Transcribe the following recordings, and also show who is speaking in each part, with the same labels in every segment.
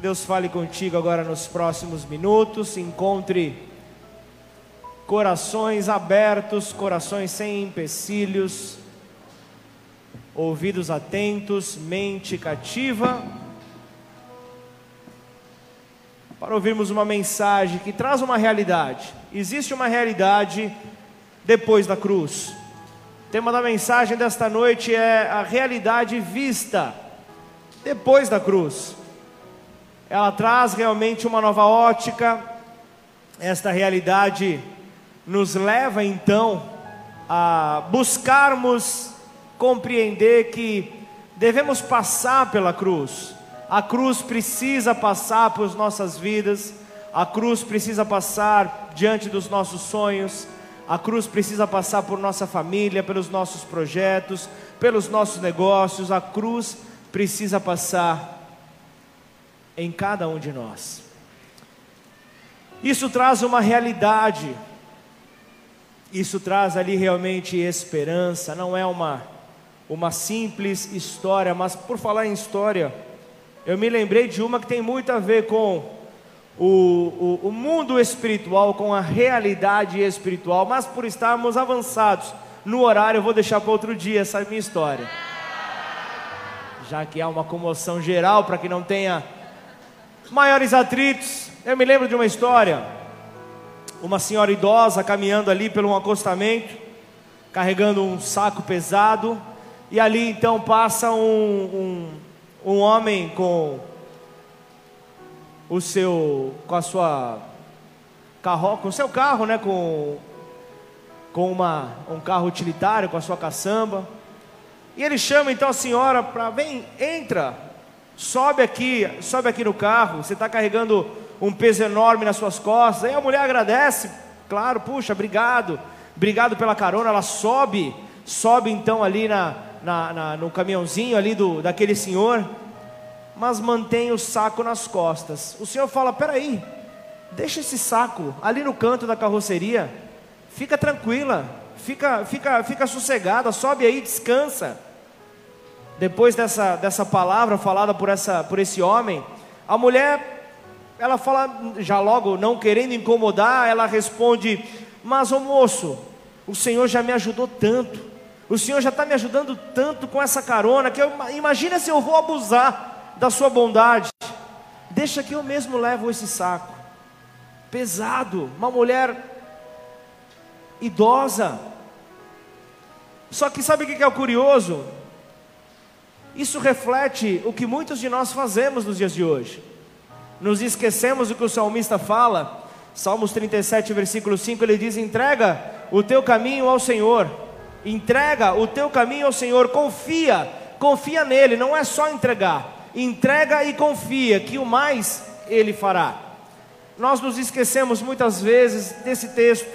Speaker 1: Que Deus fale contigo agora nos próximos minutos. Encontre corações abertos, corações sem empecilhos, ouvidos atentos, mente cativa, para ouvirmos uma mensagem que traz uma realidade. Existe uma realidade depois da cruz. O tema da mensagem desta noite é a realidade vista depois da cruz. Ela traz realmente uma nova ótica, esta realidade nos leva então a buscarmos compreender que devemos passar pela cruz. A cruz precisa passar por nossas vidas, a cruz precisa passar diante dos nossos sonhos, a cruz precisa passar por nossa família, pelos nossos projetos, pelos nossos negócios, a cruz precisa passar em cada um de nós. Isso traz uma realidade isso traz ali realmente esperança, não é uma, uma simples história, mas por falar em história, eu me lembrei de uma que tem muito a ver com o, o, o mundo espiritual, com a realidade espiritual, mas por estarmos avançados no horário, eu vou deixar para outro dia essa minha história. Já que há uma comoção geral para que não tenha maiores atritos, eu me lembro de uma história. Uma senhora idosa caminhando ali pelo um acostamento, carregando um saco pesado, e ali então passa um, um, um homem com o seu, com a sua carro, com o seu carro, né, com com uma, um carro utilitário, com a sua caçamba. E ele chama então a senhora para vem, entra, sobe aqui, sobe aqui no carro. Você está carregando um peso enorme nas suas costas. Aí a mulher agradece, claro, puxa, obrigado, obrigado pela carona. Ela sobe, sobe então ali na, na, na, no caminhãozinho ali do, daquele senhor, mas mantém o saco nas costas. O senhor fala: peraí, deixa esse saco ali no canto da carroceria, fica tranquila, fica, fica, fica sossegada, sobe aí, descansa. Depois dessa, dessa palavra falada por, essa, por esse homem, a mulher ela fala, já logo, não querendo incomodar, ela responde: Mas, ô moço, o Senhor já me ajudou tanto, o Senhor já está me ajudando tanto com essa carona, que eu, imagina se eu vou abusar da sua bondade. Deixa que eu mesmo levo esse saco. Pesado, uma mulher idosa. Só que sabe o que é o curioso? Isso reflete o que muitos de nós fazemos nos dias de hoje. Nos esquecemos do que o salmista fala. Salmos 37, versículo 5, ele diz: entrega o teu caminho ao Senhor, entrega o teu caminho ao Senhor, confia, confia nele, não é só entregar, entrega e confia, que o mais ele fará. Nós nos esquecemos muitas vezes desse texto,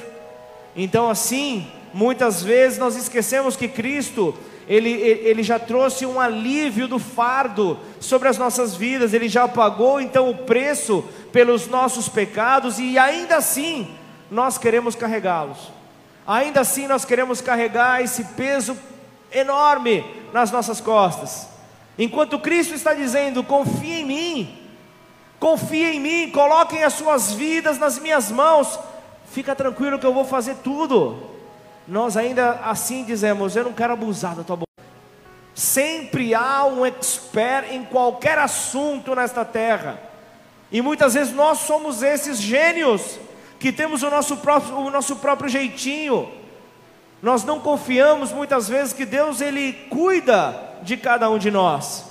Speaker 1: então, assim, muitas vezes nós esquecemos que Cristo ele, ele já trouxe um alívio do fardo sobre as nossas vidas, Ele já pagou então o preço pelos nossos pecados. E ainda assim nós queremos carregá-los, ainda assim nós queremos carregar esse peso enorme nas nossas costas, enquanto Cristo está dizendo: confia em mim, confia em mim, coloquem as suas vidas nas minhas mãos, fica tranquilo que eu vou fazer tudo nós ainda assim dizemos: Eu não quero abusar da tua boca. Sempre há um expert em qualquer assunto nesta terra, e muitas vezes nós somos esses gênios que temos o nosso próprio, o nosso próprio jeitinho. Nós não confiamos muitas vezes que Deus ele cuida de cada um de nós.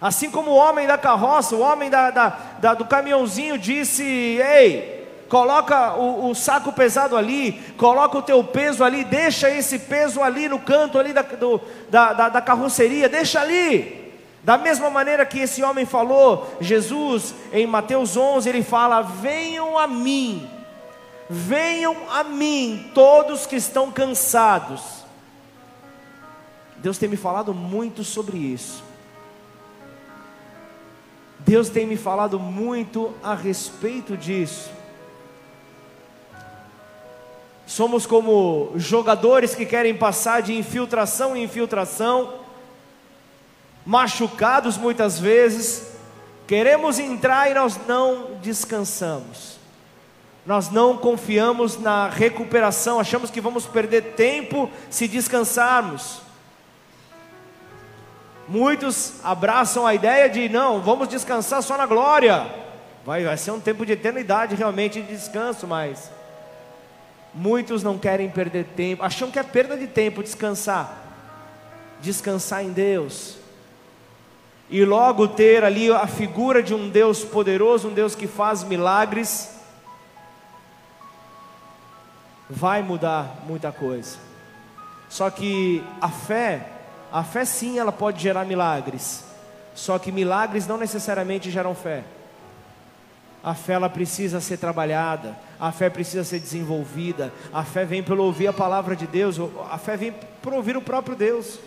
Speaker 1: Assim como o homem da carroça, o homem da, da, da do caminhãozinho disse: Ei, coloca o, o, saco pesado ali, coloca o teu peso ali, deixa esse peso ali no canto ali da, do, da, da, da carroceria, deixa ali. Da mesma maneira que esse homem falou, Jesus em Mateus 11 ele fala: Venham a mim, venham a mim todos que estão cansados. Deus tem me falado muito sobre isso. Deus tem me falado muito a respeito disso. Somos como jogadores que querem passar de infiltração em infiltração, machucados muitas vezes, Queremos entrar e nós não descansamos. Nós não confiamos na recuperação, achamos que vamos perder tempo se descansarmos. Muitos abraçam a ideia de não, vamos descansar só na glória. Vai, vai ser um tempo de eternidade realmente de descanso, mas muitos não querem perder tempo, acham que é perda de tempo descansar. Descansar em Deus. E logo ter ali a figura de um Deus poderoso, um Deus que faz milagres, vai mudar muita coisa. Só que a fé a fé sim, ela pode gerar milagres. Só que milagres não necessariamente geram fé. A fé ela precisa ser trabalhada, a fé precisa ser desenvolvida. A fé vem pelo ouvir a palavra de Deus, a fé vem por ouvir o próprio Deus,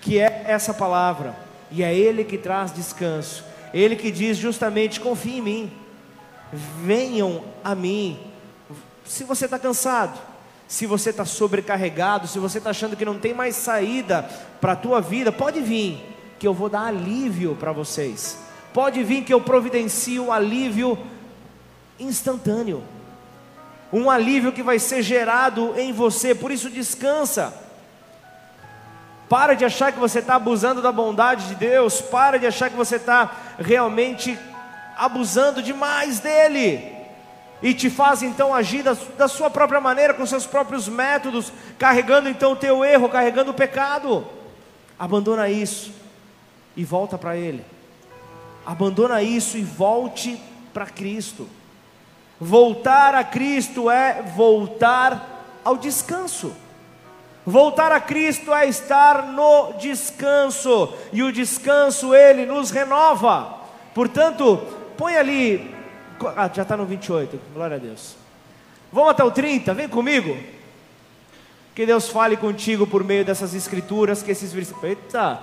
Speaker 1: que é essa palavra. E é ele que traz descanso. Ele que diz justamente: confie em mim. Venham a mim. Se você está cansado, se você está sobrecarregado, se você está achando que não tem mais saída para a tua vida, pode vir, que eu vou dar alívio para vocês. Pode vir que eu providencio alívio instantâneo. Um alívio que vai ser gerado em você, por isso descansa. Para de achar que você está abusando da bondade de Deus, para de achar que você está realmente abusando demais dele e te faz então agir da, da, sua própria maneira, com seus próprios métodos, carregando então o teu erro, carregando o pecado. Abandona isso e volta para Ele. Abandona isso e volte para Cristo. Voltar a Cristo é voltar ao descanso. Voltar a Cristo é estar no descanso, e o descanso ele nos renova. Portanto, põe ali ah, já está no 28, glória a Deus. Vamos até o 30, vem comigo. Que Deus fale contigo por meio dessas escrituras, que esses versículos. Eita!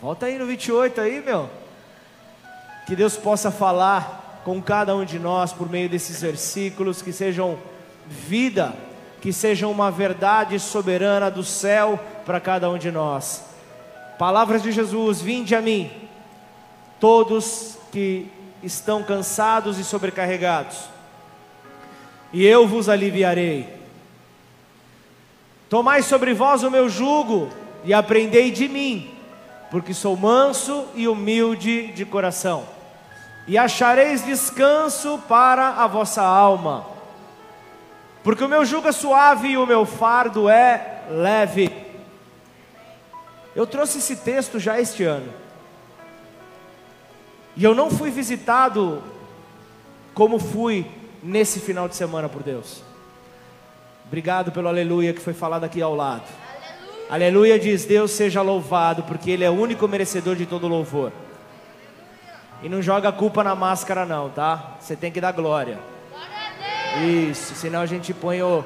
Speaker 1: Volta aí no 28 aí, meu. Que Deus possa falar com cada um de nós por meio desses versículos, que sejam vida, que sejam uma verdade soberana do céu para cada um de nós. Palavras de Jesus: Vinde a mim, todos que estão cansados e sobrecarregados, e eu vos aliviarei. Tomai sobre vós o meu jugo e aprendei de mim, porque sou manso e humilde de coração, e achareis descanso para a vossa alma, porque o meu jugo é suave e o meu fardo é leve. Eu trouxe esse texto já este ano. E eu não fui visitado como fui nesse final de semana por Deus. Obrigado pelo aleluia que foi falado aqui ao lado. Aleluia, aleluia diz: Deus seja louvado, porque Ele é o único merecedor de todo louvor. E não joga a culpa na máscara, não, tá? Você tem que dar glória. Isso, senão a gente põe o,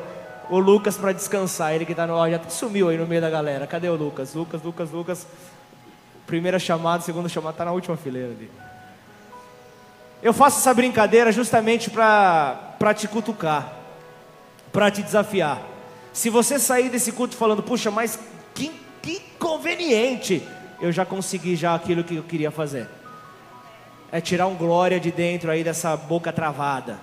Speaker 1: o Lucas para descansar. Ele que está no. Ó, já sumiu aí no meio da galera. Cadê o Lucas? Lucas, Lucas, Lucas. Primeira chamada, segunda chamada, está na última fileira ali. Eu faço essa brincadeira justamente para te cutucar, para te desafiar. Se você sair desse culto falando, puxa, mas que, que conveniente, eu já consegui já aquilo que eu queria fazer. É tirar um glória de dentro aí dessa boca travada.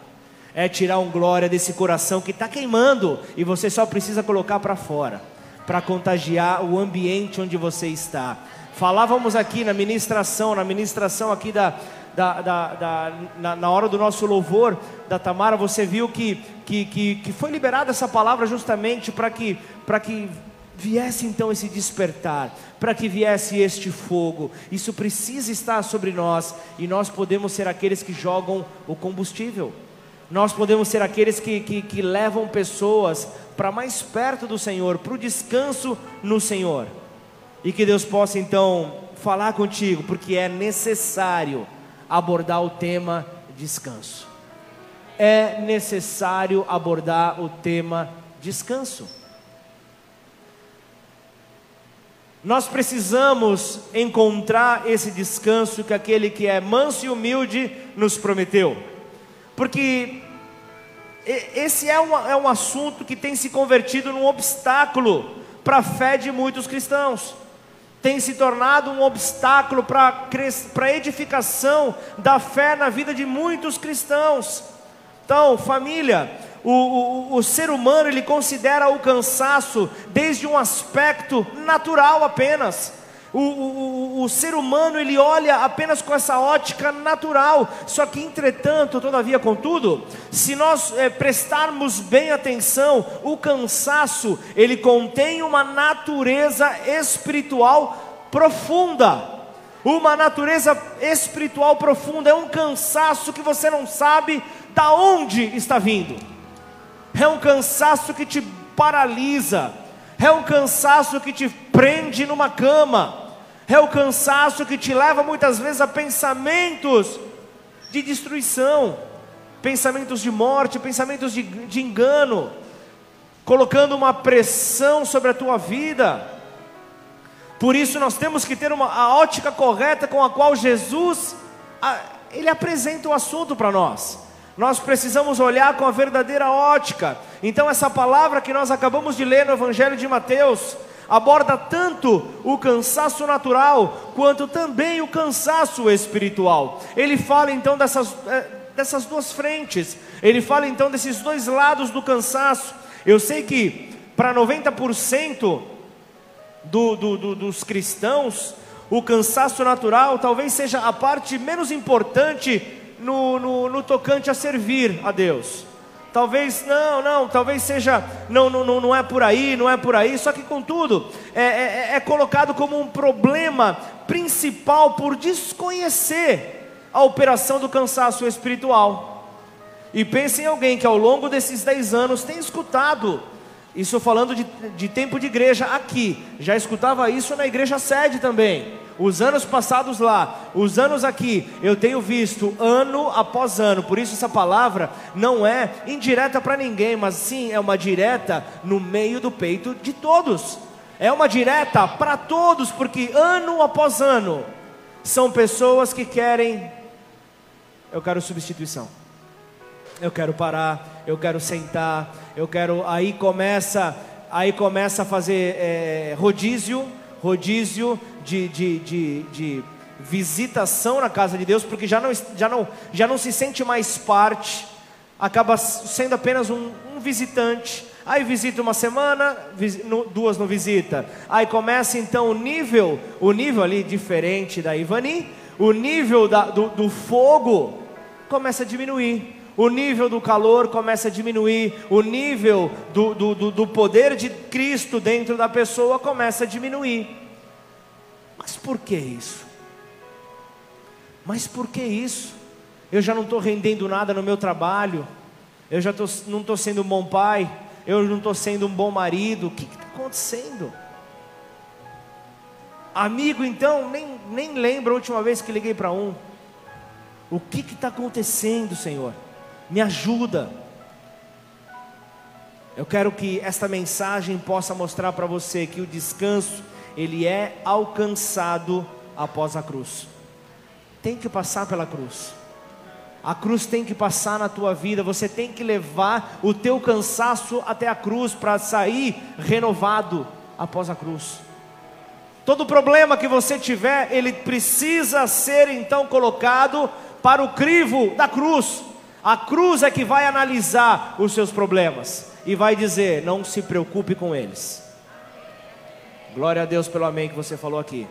Speaker 1: É tirar um glória desse coração que está queimando e você só precisa colocar para fora, para contagiar o ambiente onde você está. Falávamos aqui na ministração, na ministração aqui da, da, da, da na, na, hora do nosso louvor da Tamara, você viu que, que, que, que foi liberada essa palavra justamente para que, que viesse então esse despertar, para que viesse este fogo. Isso precisa estar sobre nós e nós podemos ser aqueles que jogam o combustível. Nós podemos ser aqueles que, que, que levam pessoas para mais perto do Senhor, para o descanso no Senhor. E que Deus possa então falar contigo, porque é necessário abordar o tema descanso. É necessário abordar o tema descanso. Nós precisamos encontrar esse descanso que aquele que é manso e humilde nos prometeu, porque esse é um, é um assunto que tem se convertido num obstáculo para a fé de muitos cristãos. tem se tornado um obstáculo para a edificação da fé na vida de muitos cristãos. Então, família, o, o, o ser humano ele considera o cansaço desde um aspecto natural apenas. O, o, o, ser humano ele olha apenas com essa ótica natural. Só que, entretanto, todavia, contudo, se nós é, prestarmos bem atenção, o cansaço ele contém uma natureza espiritual profunda. Uma natureza espiritual profunda é um cansaço que você não sabe da onde está vindo. É um cansaço que te paralisa. É um cansaço que te prende numa cama é o cansaço que te leva muitas vezes a pensamentos de destruição, pensamentos de morte, pensamentos de, de engano, colocando uma pressão sobre a tua vida. Por isso nós temos que ter uma, a ótica correta com a qual Jesus a, ele apresenta o assunto para nós. Nós precisamos olhar com a verdadeira ótica. Então essa palavra que nós acabamos de ler no Evangelho de Mateus, aborda tanto o cansaço natural quanto também o cansaço espiritual. Ele fala então dessas, eh, dessas duas frentes, ele fala então desses dois lados do cansaço. Eu sei que para 90% do, do, do, dos cristãos, o cansaço natural talvez seja a parte menos importante no, no, no tocante a servir a Deus. Talvez, não, não, talvez seja, não, não, não é por aí, não é por aí, só que contudo, é, é, é colocado como um problema principal por desconhecer a operação do cansaço espiritual. E pense em alguém que ao longo desses 10 anos tem escutado, isso falando de, de tempo de igreja aqui, já escutava isso na igreja sede também. Os anos passados lá, os anos aqui, eu tenho visto ano após ano, por isso essa palavra não é indireta para ninguém, mas sim é uma direta no meio do peito de todos, é uma direta para todos, porque ano após ano, são pessoas que querem, eu quero substituição, eu quero parar, eu quero sentar, eu quero, aí começa, aí começa a fazer é, rodízio, rodízio de, de, de, de visitação na casa de Deus, porque já não, já, não, já não se sente mais parte, acaba sendo apenas um, um visitante. Aí visita uma semana, duas não visita. Aí começa então o nível, o nível ali diferente da Ivani, o nível da, do, do fogo começa a diminuir o nível do calor começa a diminuir, o nível do, do, do, do, poder de Cristo dentro da pessoa começa a diminuir. Mas por que isso? Mas por que isso? Eu já não estou rendendo nada no meu trabalho, eu já tô, não estou sendo um bom pai, eu não estou sendo um bom marido, o que está acontecendo? Amigo, então, nem, nem lembro a última vez que liguei para um. O que está acontecendo, Senhor? Me ajuda. Eu quero que esta mensagem possa mostrar para você que o descanso ele é alcançado após a cruz. Tem que passar pela cruz. A cruz tem que passar na tua vida, você tem que levar o teu cansaço até a cruz para sair renovado após a cruz. Todo problema que você tiver, ele precisa ser então colocado para o crivo da cruz. A cruz é que vai analisar os seus problemas e vai dizer: não se preocupe com eles. Glória a Deus pelo amém que você falou aqui.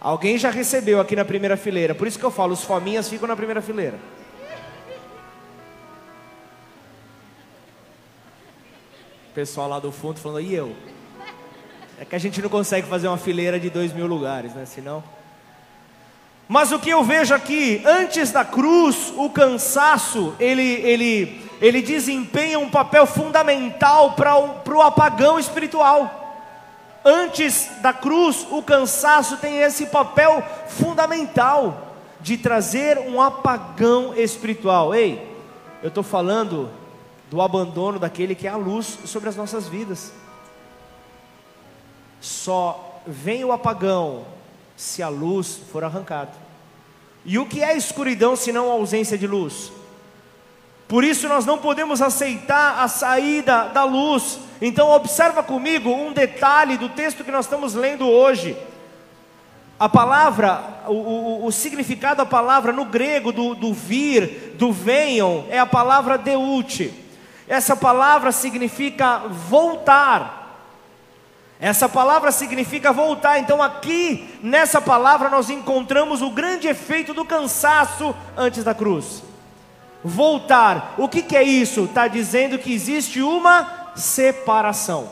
Speaker 1: Alguém já recebeu aqui na primeira fileira, por isso que eu falo, os fominhas ficam na primeira fileira. O pessoal lá do fundo falando, e eu? É que a gente não consegue fazer uma fileira de dois mil lugares, né? Senão. Mas o que eu vejo aqui, antes da cruz, o cansaço, ele, ele, ele desempenha um papel fundamental para o apagão espiritual. Antes da cruz, o cansaço tem esse papel fundamental de trazer um apagão espiritual. Ei, eu estou falando do abandono daquele que é a luz sobre as nossas vidas. Só vem o apagão se a luz for arrancada. E o que é escuridão se não a ausência de luz? Por isso nós não podemos aceitar a saída da luz. Então observa comigo um detalhe do texto que nós estamos lendo hoje. A palavra, o, o, o significado da palavra no grego do, do vir, do venham, é a palavra deute. Essa palavra significa voltar. Essa palavra significa voltar. Então, aqui nessa palavra, nós encontramos o grande efeito do cansaço antes da cruz. Voltar. O que, que é isso? Está dizendo que existe uma separação.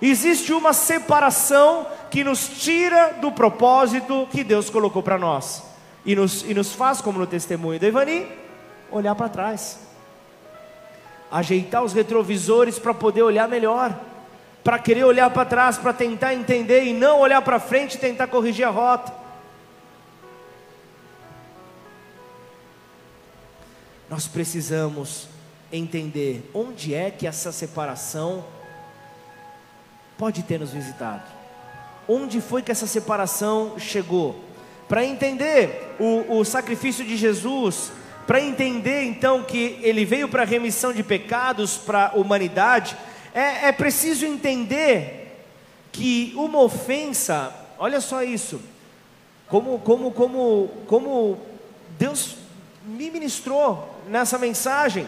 Speaker 1: Existe uma separação que nos tira do propósito que Deus colocou para nós. E nos, e nos faz, como no testemunho da Ivani, olhar para trás. Ajeitar os retrovisores para poder olhar melhor. Para querer olhar para trás, para tentar entender e não olhar para frente e tentar corrigir a rota. Nós precisamos entender onde é que essa separação pode ter nos visitado onde foi que essa separação chegou. Para entender o, o sacrifício de Jesus, para entender então que ele veio para a remissão de pecados para a humanidade, é, é preciso entender que uma ofensa, olha só isso, como, como, como, como Deus me ministrou nessa mensagem.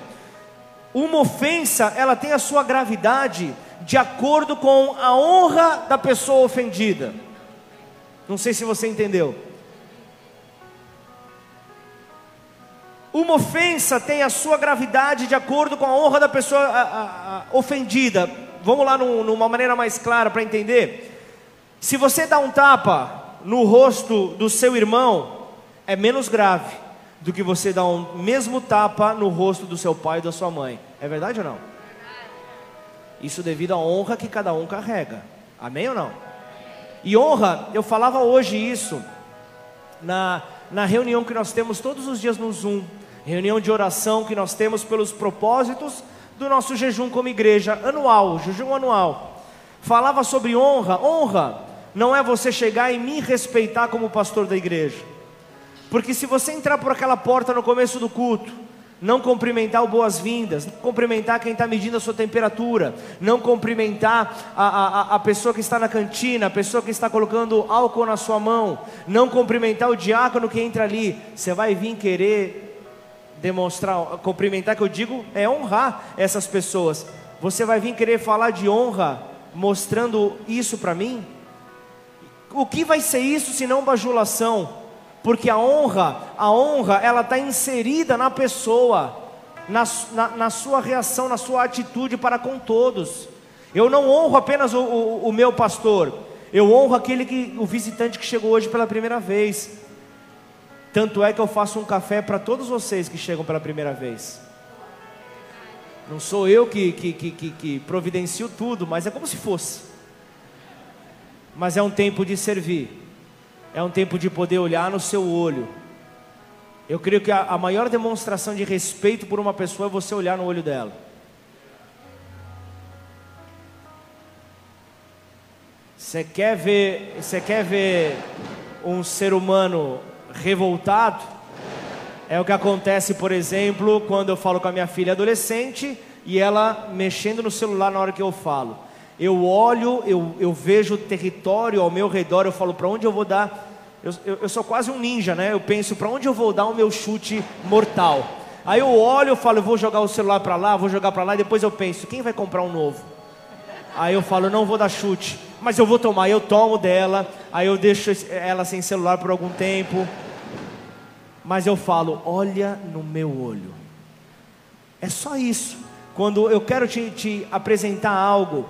Speaker 1: Uma ofensa, ela tem a sua gravidade de acordo com a honra da pessoa ofendida. Não sei se você entendeu. Uma ofensa tem a sua gravidade de acordo com a honra da pessoa a, a, a, ofendida. Vamos lá num, numa maneira mais clara para entender. Se você dá um tapa no rosto do seu irmão, é menos grave do que você dar um mesmo tapa no rosto do seu pai e da sua mãe. É verdade ou não? Isso devido à honra que cada um carrega. Amém ou não? E honra, eu falava hoje isso na, na reunião que nós temos todos os dias no Zoom, reunião de oração que nós temos pelos propósitos do nosso jejum como igreja anual, jejum anual. Falava sobre honra. Honra não é você chegar e me respeitar como pastor da igreja. Porque se você entrar por aquela porta no começo do culto, não cumprimentar o boas-vindas, não cumprimentar quem está medindo a sua temperatura, não cumprimentar a, a, a pessoa que está na cantina, a pessoa que está colocando álcool na sua mão, não cumprimentar o diácono que entra ali, você vai vir querer demonstrar, cumprimentar, que eu digo é honrar essas pessoas. Você vai vir querer falar de honra, mostrando isso para mim? O que vai ser isso se não bajulação? porque a honra, a honra, ela está inserida na pessoa, na, na, na, sua reação, na sua atitude para com todos. Eu não honro apenas o, o, o meu pastor, eu honro aquele que, o visitante que chegou hoje pela primeira vez. Tanto é que eu faço um café para todos vocês que chegam pela primeira vez. Não sou eu que, que, que, que, que providencio tudo, mas é como se fosse. Mas é um tempo de servir é um tempo de poder olhar no seu olho. Eu creio que a, a maior demonstração de respeito por uma pessoa é você olhar no olho dela. Você quer ver, você quer ver um ser humano revoltado? É o que acontece, por exemplo, quando eu falo com a minha filha adolescente e ela mexendo no celular na hora que eu falo. Eu olho, eu, eu vejo o território ao meu redor, eu falo para onde eu vou dar eu, eu, eu sou quase um ninja, né? Eu penso para onde eu vou dar o meu chute mortal. Aí eu olho, eu falo, eu vou jogar o celular para lá, vou jogar para lá, e depois eu penso, quem vai comprar um novo? Aí eu falo, não vou dar chute, mas eu vou tomar, eu tomo dela, aí eu deixo ela sem celular por algum tempo. Mas eu falo, olha no meu olho. É só isso. Quando eu quero te, te apresentar algo,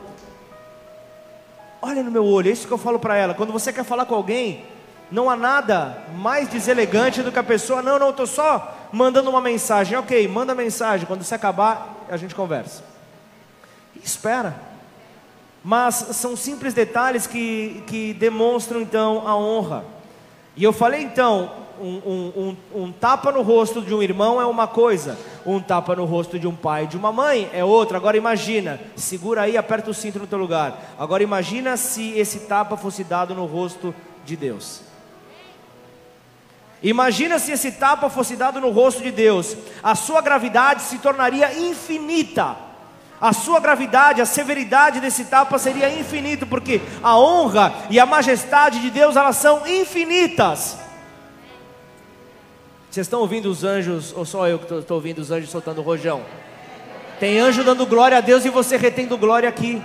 Speaker 1: olha no meu olho, é isso que eu falo para ela. Quando você quer falar com alguém, não há nada mais deselegante do que a pessoa, não, não, estou só mandando uma mensagem. Ok, manda mensagem, quando você acabar, a gente conversa. E espera. Mas são simples detalhes que, que demonstram então a honra. E eu falei então, um, um, um, tapa no rosto de um irmão é uma coisa, um tapa no rosto de um pai de uma mãe é outra. Agora imagina, segura aí, aperta o cinto no teu lugar. Agora imagina se esse tapa fosse dado no rosto de Deus. Imagina se esse tapa fosse dado no rosto de Deus, a sua gravidade se tornaria infinita. A sua gravidade, a severidade desse tapa seria infinito, porque a honra e a majestade de Deus, elas são infinitas. Vocês estão ouvindo os anjos, ou só eu que estou ouvindo os anjos soltando rojão? Tem anjo dando glória a Deus e você retendo glória aqui.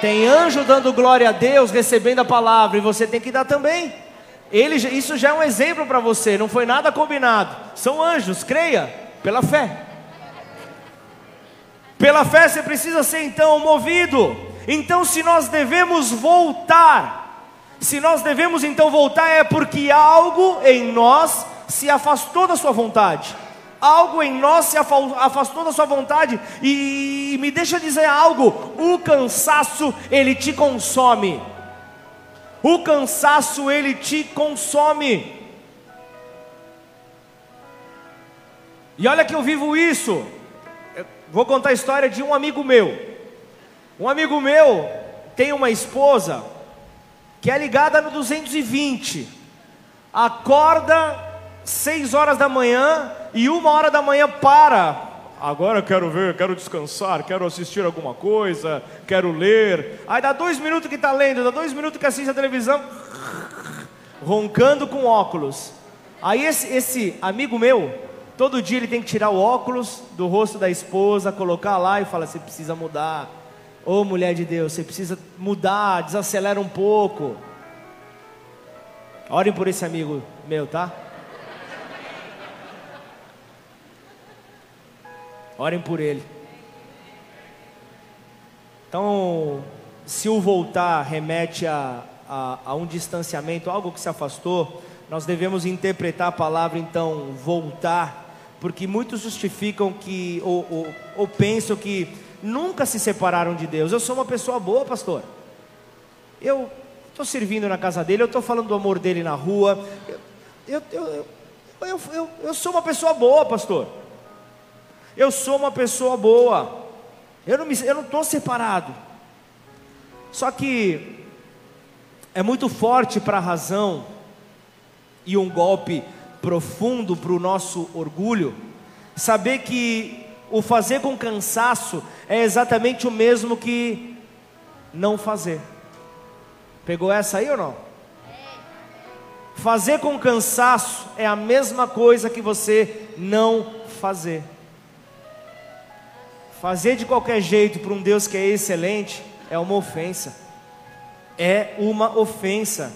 Speaker 1: Tem anjo dando glória a Deus, recebendo a palavra, e você tem que dar também. Ele, isso já é um exemplo para você, não foi nada combinado. São anjos, creia, pela fé. Pela fé você precisa ser então movido. Então, se nós devemos voltar, se nós devemos então voltar, é porque algo em nós se afastou da sua vontade. Algo em nós se afastou da sua vontade e me deixa dizer algo: o cansaço ele te consome. O cansaço ele te consome. E olha que eu vivo isso. Vou contar a história de um amigo meu. Um amigo meu tem uma esposa que é ligada no 220. Acorda seis horas da manhã e uma hora da manhã para. Agora quero ver, quero descansar, quero assistir alguma coisa, quero ler. Aí dá dois minutos que está lendo, dá dois minutos que assiste a televisão, roncando com óculos. Aí esse, esse amigo meu, Todo dia ele tem que tirar o óculos do rosto da esposa, colocar lá e falar: você precisa mudar. Ô oh, mulher de Deus, você precisa mudar, desacelera um pouco. Orem por esse amigo meu, tá? Orem por ele. Então, se o voltar remete a, a, a um distanciamento, algo que se afastou, nós devemos interpretar a palavra então voltar porque muitos justificam que, ou, ou, ou pensam que nunca se separaram de Deus. Eu sou uma pessoa boa, pastor. Eu estou servindo na casa dele, eu estou falando do amor dele na rua. Eu, eu, eu, eu, eu sou uma pessoa boa, pastor. Eu sou uma pessoa boa. Eu não estou separado. Só que é muito forte para a razão e um golpe profundo para o nosso orgulho, saber que o fazer com cansaço é exatamente o mesmo que não fazer. Pegou essa aí ou não? Fazer com cansaço é a mesma coisa que você não fazer. Fazer de qualquer jeito para um Deus que é excelente é uma ofensa. É uma ofensa.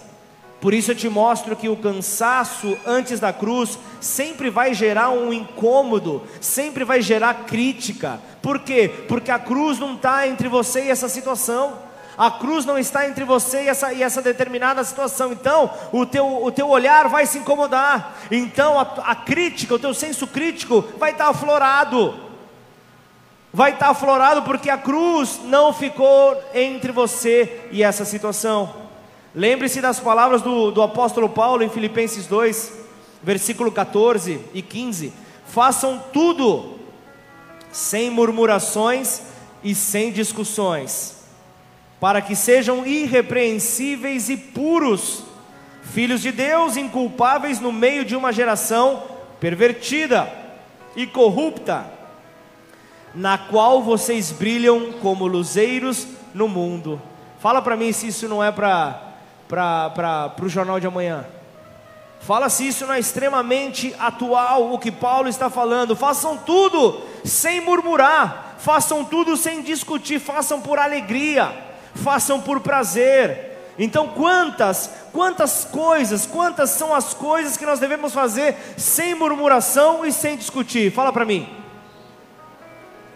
Speaker 1: Por isso eu te mostro que o cansaço antes da cruz sempre vai gerar um incômodo, sempre vai gerar crítica. Por quê? Porque a cruz não está entre você e essa situação. A cruz não está entre você e essa, e essa determinada situação. Então, o teu, o teu olhar vai se incomodar. Então, a, a crítica, o teu senso crítico vai estar tá aflorado. Vai estar aflorado porque a cruz não ficou entre você e essa situação. Lembre-se das palavras do, do apóstolo Paulo em Filipenses 2, versículo 14 e 15: façam tudo sem murmurações e sem discussões, para que sejam irrepreensíveis e puros, filhos de Deus, inculpáveis no meio de uma geração pervertida e corrupta, na qual vocês brilham como luzeiros no mundo. Fala para mim se isso não é para o jornal de amanhã. Fala se isso não é extremamente atual o que Paulo está falando. Façam tudo sem murmurar, façam tudo sem discutir, façam por alegria, façam por prazer. Então, quantas, quantas coisas, quantas são as coisas que nós devemos fazer sem murmuração e sem discutir? Fala para mim.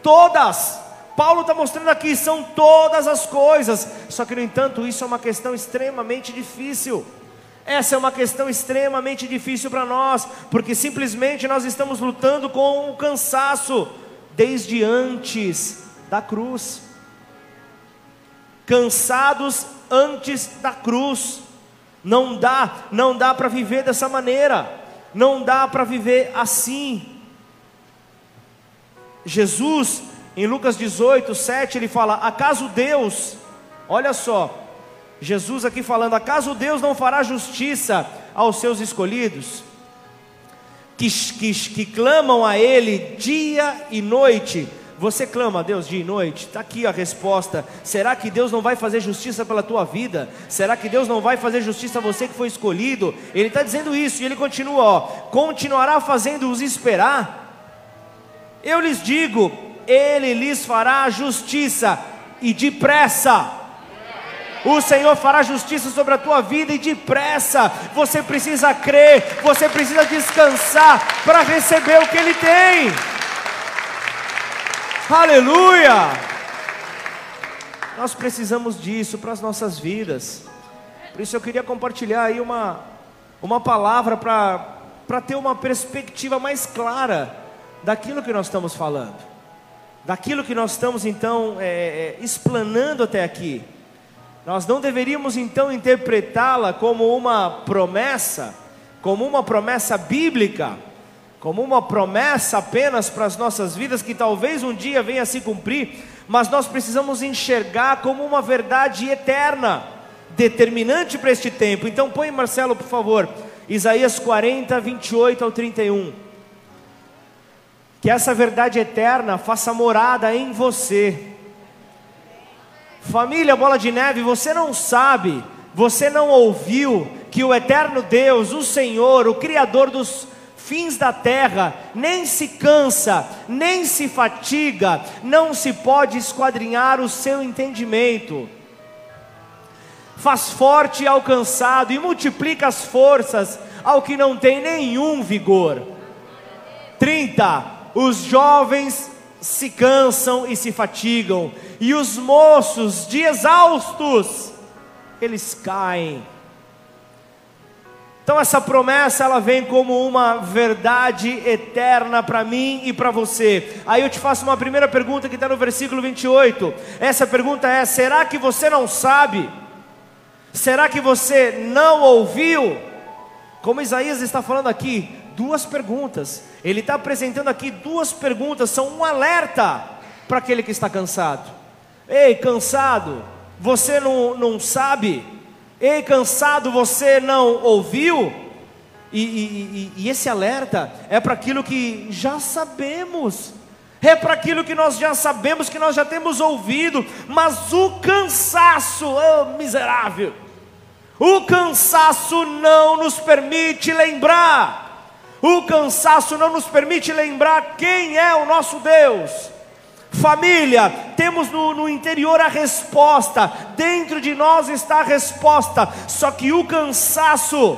Speaker 1: Todas. Paulo está mostrando aqui, são todas as coisas, só que no entanto, isso é uma questão extremamente difícil. Essa é uma questão extremamente difícil para nós, porque simplesmente nós estamos lutando com o cansaço desde antes da cruz. Cansados antes da cruz. Não dá, não dá para viver dessa maneira. Não dá para viver assim. Jesus em Lucas 18, 7, ele fala: Acaso Deus, olha só, Jesus aqui falando: Acaso Deus não fará justiça aos seus escolhidos, que, que, que clamam a Ele dia e noite, Você clama a Deus dia e noite? Está aqui a resposta. Será que Deus não vai fazer justiça pela tua vida? Será que Deus não vai fazer justiça a você que foi escolhido? Ele está dizendo isso e ele continua: ó, continuará fazendo-os esperar. Eu lhes digo, ele lhes fará justiça e depressa. O Senhor fará justiça sobre a tua vida e depressa. Você precisa crer, você precisa descansar para receber o que Ele tem. Aleluia! Nós precisamos disso para as nossas vidas. Por isso eu queria compartilhar aí uma, uma palavra para ter uma perspectiva mais clara daquilo que nós estamos falando, daquilo que nós estamos então é, é, explanando até aqui. Nós não deveríamos então interpretá-la como uma promessa, como uma promessa bíblica, como uma promessa apenas para as nossas vidas que talvez um dia venha a se cumprir, mas nós precisamos enxergar como uma verdade eterna, determinante para este tempo. Então põe Marcelo, por favor, Isaías 40, 28 ao 31 que essa verdade eterna faça morada em você. Família Bola de Neve, você não sabe, você não ouviu que o eterno Deus, o Senhor, o Criador dos fins da terra, nem se cansa, nem se fatiga, não se pode esquadrinhar o seu entendimento. Faz forte e alcançado e multiplica as forças ao que não tem nenhum vigor. 30 os jovens se cansam e se fatigam, e os moços, de exaustos, eles caem. Então essa promessa ela vem como uma verdade eterna para mim e para você. Aí eu te faço uma primeira pergunta que está no versículo 28. Essa pergunta é: será que você não sabe? Será que você não ouviu? Como Isaías está falando aqui, duas perguntas. Ele está apresentando aqui duas perguntas, são um alerta para aquele que está cansado. Ei, cansado, você não, não sabe? Ei, cansado, você não ouviu? E, e, e, e esse alerta é para aquilo que já sabemos, é para aquilo que nós já sabemos, que nós já temos ouvido, mas o cansaço, oh miserável, o cansaço não nos permite lembrar o cansaço não nos permite lembrar quem é o nosso Deus. Família, temos no, no, interior a resposta, dentro de nós está a resposta, só que o cansaço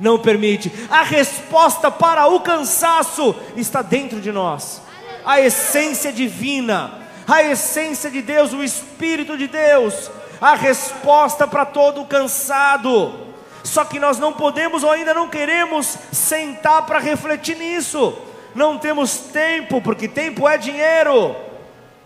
Speaker 1: não permite. A resposta para o cansaço está dentro de nós, a essência divina, a essência de Deus, o Espírito de Deus, a resposta para todo cansado. Só que nós não podemos ou ainda não queremos sentar para refletir nisso. Não temos tempo, porque tempo é dinheiro.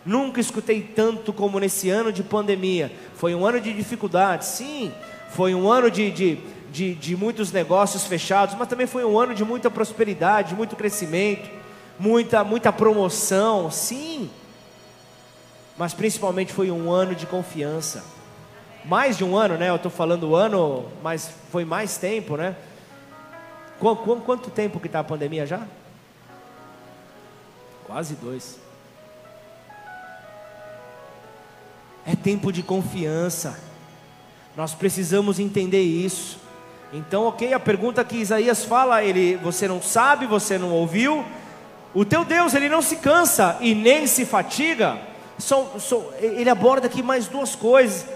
Speaker 1: Nunca escutei tanto como nesse ano de pandemia. Foi um ano de dificuldades, sim. Foi um ano de, de, de, de muitos negócios fechados, mas também foi um ano de muita prosperidade, muito crescimento, muita, muita promoção, sim. Mas principalmente foi um ano de confiança mais de um ano, né? Eu estou falando ano, mas foi mais tempo, né? Qu qu quanto tempo que está a pandemia já? Quase dois. É tempo de confiança. Nós precisamos entender isso. Então, ok, a pergunta que Isaías fala, ele, você não sabe, você não ouviu. O teu Deus, ele não se cansa e nem se fatiga. ele aborda aqui mais duas coisas.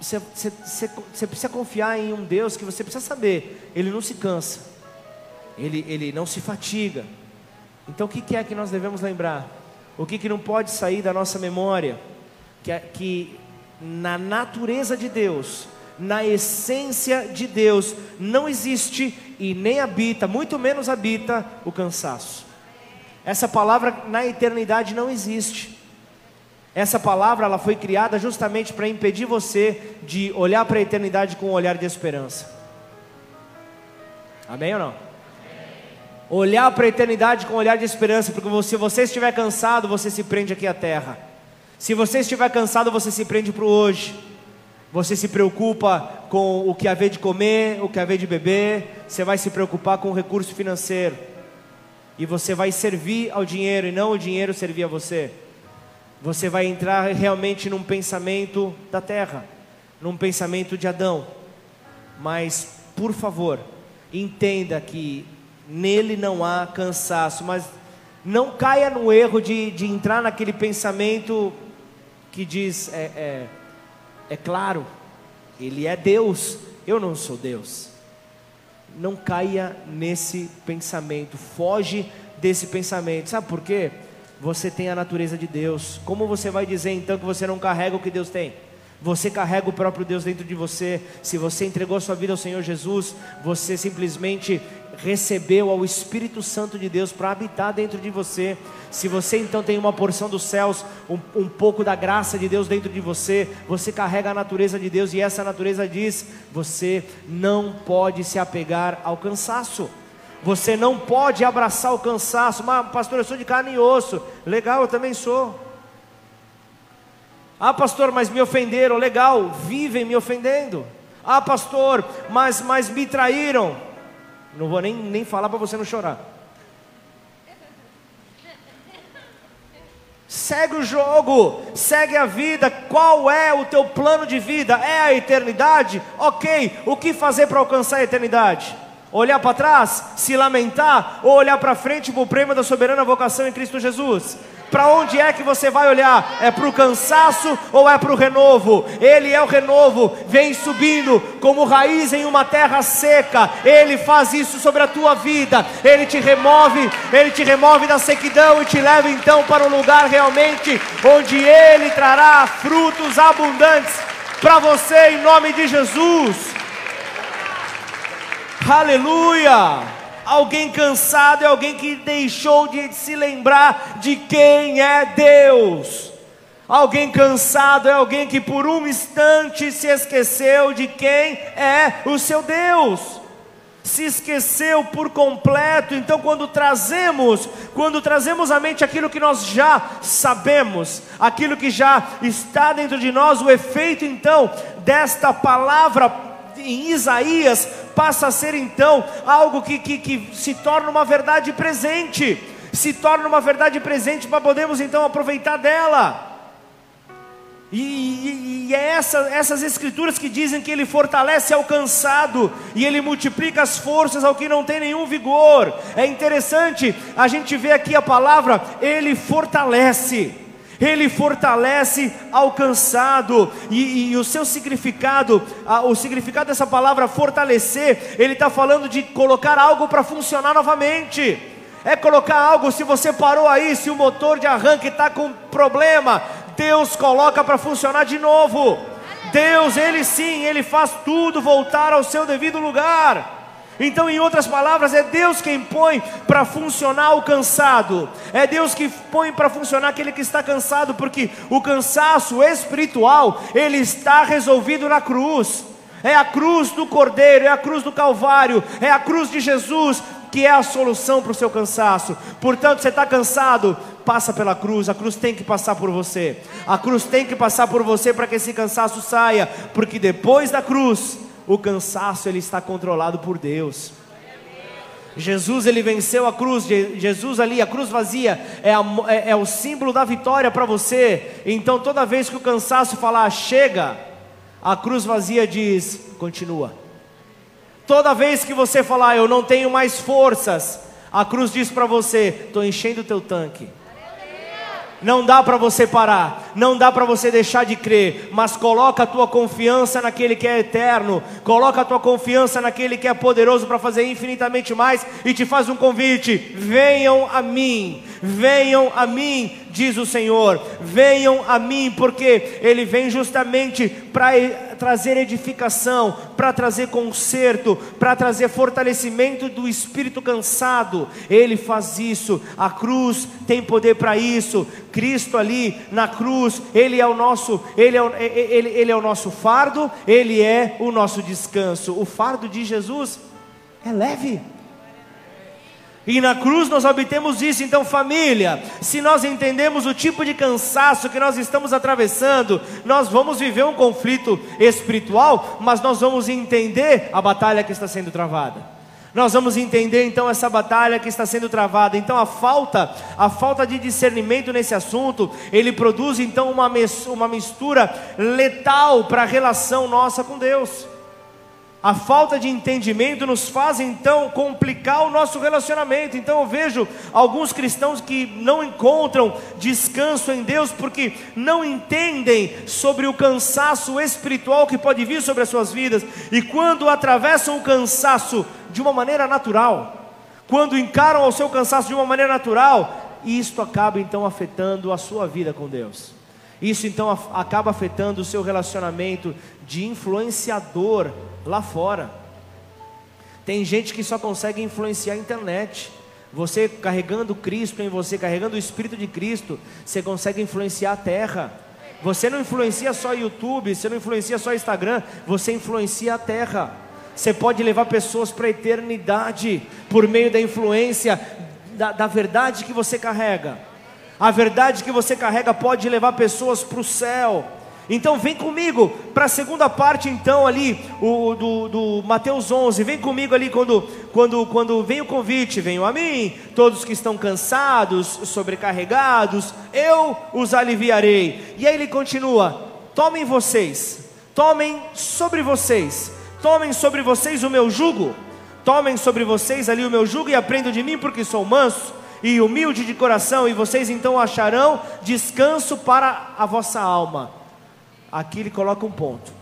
Speaker 1: Você, você, você, você, precisa confiar em um Deus que você precisa saber, Ele não se cansa, Ele, ele não se fatiga. Então o que, que é que nós devemos lembrar? O que, que não pode sair da nossa memória? Que, é, que na natureza de Deus, na essência de Deus, não existe e nem habita, muito menos habita o cansaço. Essa palavra na eternidade não existe. Essa palavra ela foi criada justamente para impedir você de olhar para a eternidade com um olhar de esperança. Amém ou não? Olhar para a eternidade com um olhar de esperança, porque se você estiver cansado, você se prende aqui à terra. Se você estiver cansado, você se prende para o hoje. Você se preocupa com o que haver de comer, o que haver de beber, você vai se preocupar com o recurso financeiro. e você vai servir ao dinheiro e não o dinheiro servir a você. Você vai entrar realmente num pensamento da terra, num pensamento de Adão. Mas, por favor, entenda que nele não há cansaço, mas não caia no erro de, de entrar naquele pensamento que diz: é, é, é claro, ele é Deus, eu não sou Deus. Não caia nesse pensamento, foge desse pensamento. Sabe por quê? Você tem a natureza de Deus. Como você vai dizer então que você não carrega o que Deus tem? Você carrega o próprio Deus dentro de você. Se você entregou sua vida ao Senhor Jesus, você simplesmente recebeu ao Espírito Santo de Deus para habitar dentro de você. Se você então tem uma porção dos céus, um, um, pouco da graça de Deus dentro de você, você carrega a natureza de Deus e essa natureza diz: você não pode se apegar ao cansaço. Você não pode abraçar o cansaço. Mas, pastor, eu sou de carne e osso. Legal, eu também sou. Ah, pastor, mas me ofenderam. Legal, vivem me ofendendo. Ah, pastor, mas, mas me traíram. Não vou nem, nem falar para você não chorar. Segue o jogo, segue a vida. Qual é o teu plano de vida? É a eternidade? Ok, o que fazer para alcançar a eternidade? Olhar para trás, se lamentar, ou olhar para frente para o prêmio da soberana vocação em Cristo Jesus? Para onde é que você vai olhar? É para o cansaço ou é para o renovo? Ele é o renovo, vem subindo como raiz em uma terra seca. Ele faz isso sobre a tua vida. Ele te remove, ele te remove da sequidão e te leva então para um lugar realmente onde ele trará frutos abundantes para você em nome de Jesus. Aleluia! Alguém cansado é alguém que deixou de se lembrar de quem é Deus. Alguém cansado é alguém que por um instante se esqueceu de quem é o seu Deus. Se esqueceu por completo. Então, quando trazemos, quando trazemos à mente aquilo que nós já sabemos, aquilo que já está dentro de nós, o efeito então desta palavra em Isaías passa a ser então algo que, que, que se torna uma verdade presente, se torna uma verdade presente para podermos então aproveitar dela. E, e, e, é essa, essas escrituras que dizem que ele fortalece ao cansado e ele multiplica as forças ao que não tem nenhum vigor. É interessante a gente ver aqui a palavra, ele fortalece ele fortalece alcançado, e, e o seu significado, a, o significado dessa palavra fortalecer, ele está falando de colocar algo para funcionar novamente. É colocar algo, se você parou aí, se o motor de arranque está com problema, Deus coloca para funcionar de novo. Deus, Ele sim, Ele faz tudo voltar ao seu devido lugar. Então, em outras palavras, é Deus quem põe para funcionar o cansado, é Deus que põe para funcionar aquele que está cansado, porque o cansaço espiritual, ele está resolvido na cruz. É a cruz do Cordeiro, é a cruz do Calvário, é a cruz de Jesus que é a solução para o seu cansaço. Portanto, você está cansado, passa pela cruz, a cruz tem que passar por você, a cruz tem que passar por você para que esse cansaço saia, porque depois da cruz, o cansaço ele está controlado por Deus. Jesus ele venceu a cruz, Jesus ali, a cruz vazia, é, a, é, é o símbolo da vitória para você. Então toda vez que o cansaço falar chega, a cruz vazia diz continua. Toda vez que você falar eu não tenho mais forças, a cruz diz para você estou enchendo o teu tanque. Não dá para você parar, não dá para você deixar de crer, mas coloca a tua confiança naquele que é eterno, coloca a tua confiança naquele que é poderoso para fazer infinitamente mais e te faz um convite: venham a mim, venham a mim, diz o Senhor, venham a mim, porque Ele vem justamente para trazer edificação, para trazer conserto, para trazer fortalecimento do espírito cansado. Ele faz isso, a cruz tem poder para isso. Cristo ali na cruz, Ele é o nosso, Ele é o, ele, ele é o nosso fardo, Ele é o nosso descanso. O fardo de Jesus é leve. E na cruz nós obtemos isso. Então, família, se nós entendemos o tipo de cansaço que nós estamos atravessando, nós vamos viver um conflito espiritual, mas nós vamos entender a batalha que está sendo travada. nós vamos entender então essa batalha que está sendo travada. Então a falta, a falta de discernimento nesse assunto, ele produz então uma, uma mistura letal para a relação nossa com Deus. A falta de entendimento nos faz então complicar o nosso relacionamento. Então eu vejo alguns cristãos que não encontram descanso em Deus porque não entendem sobre o cansaço espiritual que pode vir sobre as suas vidas. E quando atravessam o cansaço de uma maneira natural, quando encaram o seu cansaço de uma maneira natural, isto acaba então afetando a sua vida com Deus. Isso então acaba afetando o seu relacionamento de influenciador lá fora. Tem gente que só consegue influenciar a internet. Você carregando Cristo em você, carregando o Espírito de Cristo, você consegue influenciar a terra. Você não influencia só YouTube, você não influencia só Instagram, você influencia a terra. Você pode levar pessoas para a eternidade por meio da influência da, da verdade que você carrega. A verdade que você carrega pode levar pessoas para o céu. Então vem comigo para a segunda parte então ali o, do, do Mateus 11. Vem comigo ali quando, quando, quando vem o convite, venham a mim, todos que estão cansados, sobrecarregados, eu os aliviarei. E aí ele continua: tomem vocês, tomem sobre vocês, tomem sobre vocês o meu jugo, tomem sobre vocês ali o meu jugo e aprendam de mim, porque sou manso e humilde de coração, e vocês então acharão descanso para a vossa alma aqui ele coloca um ponto: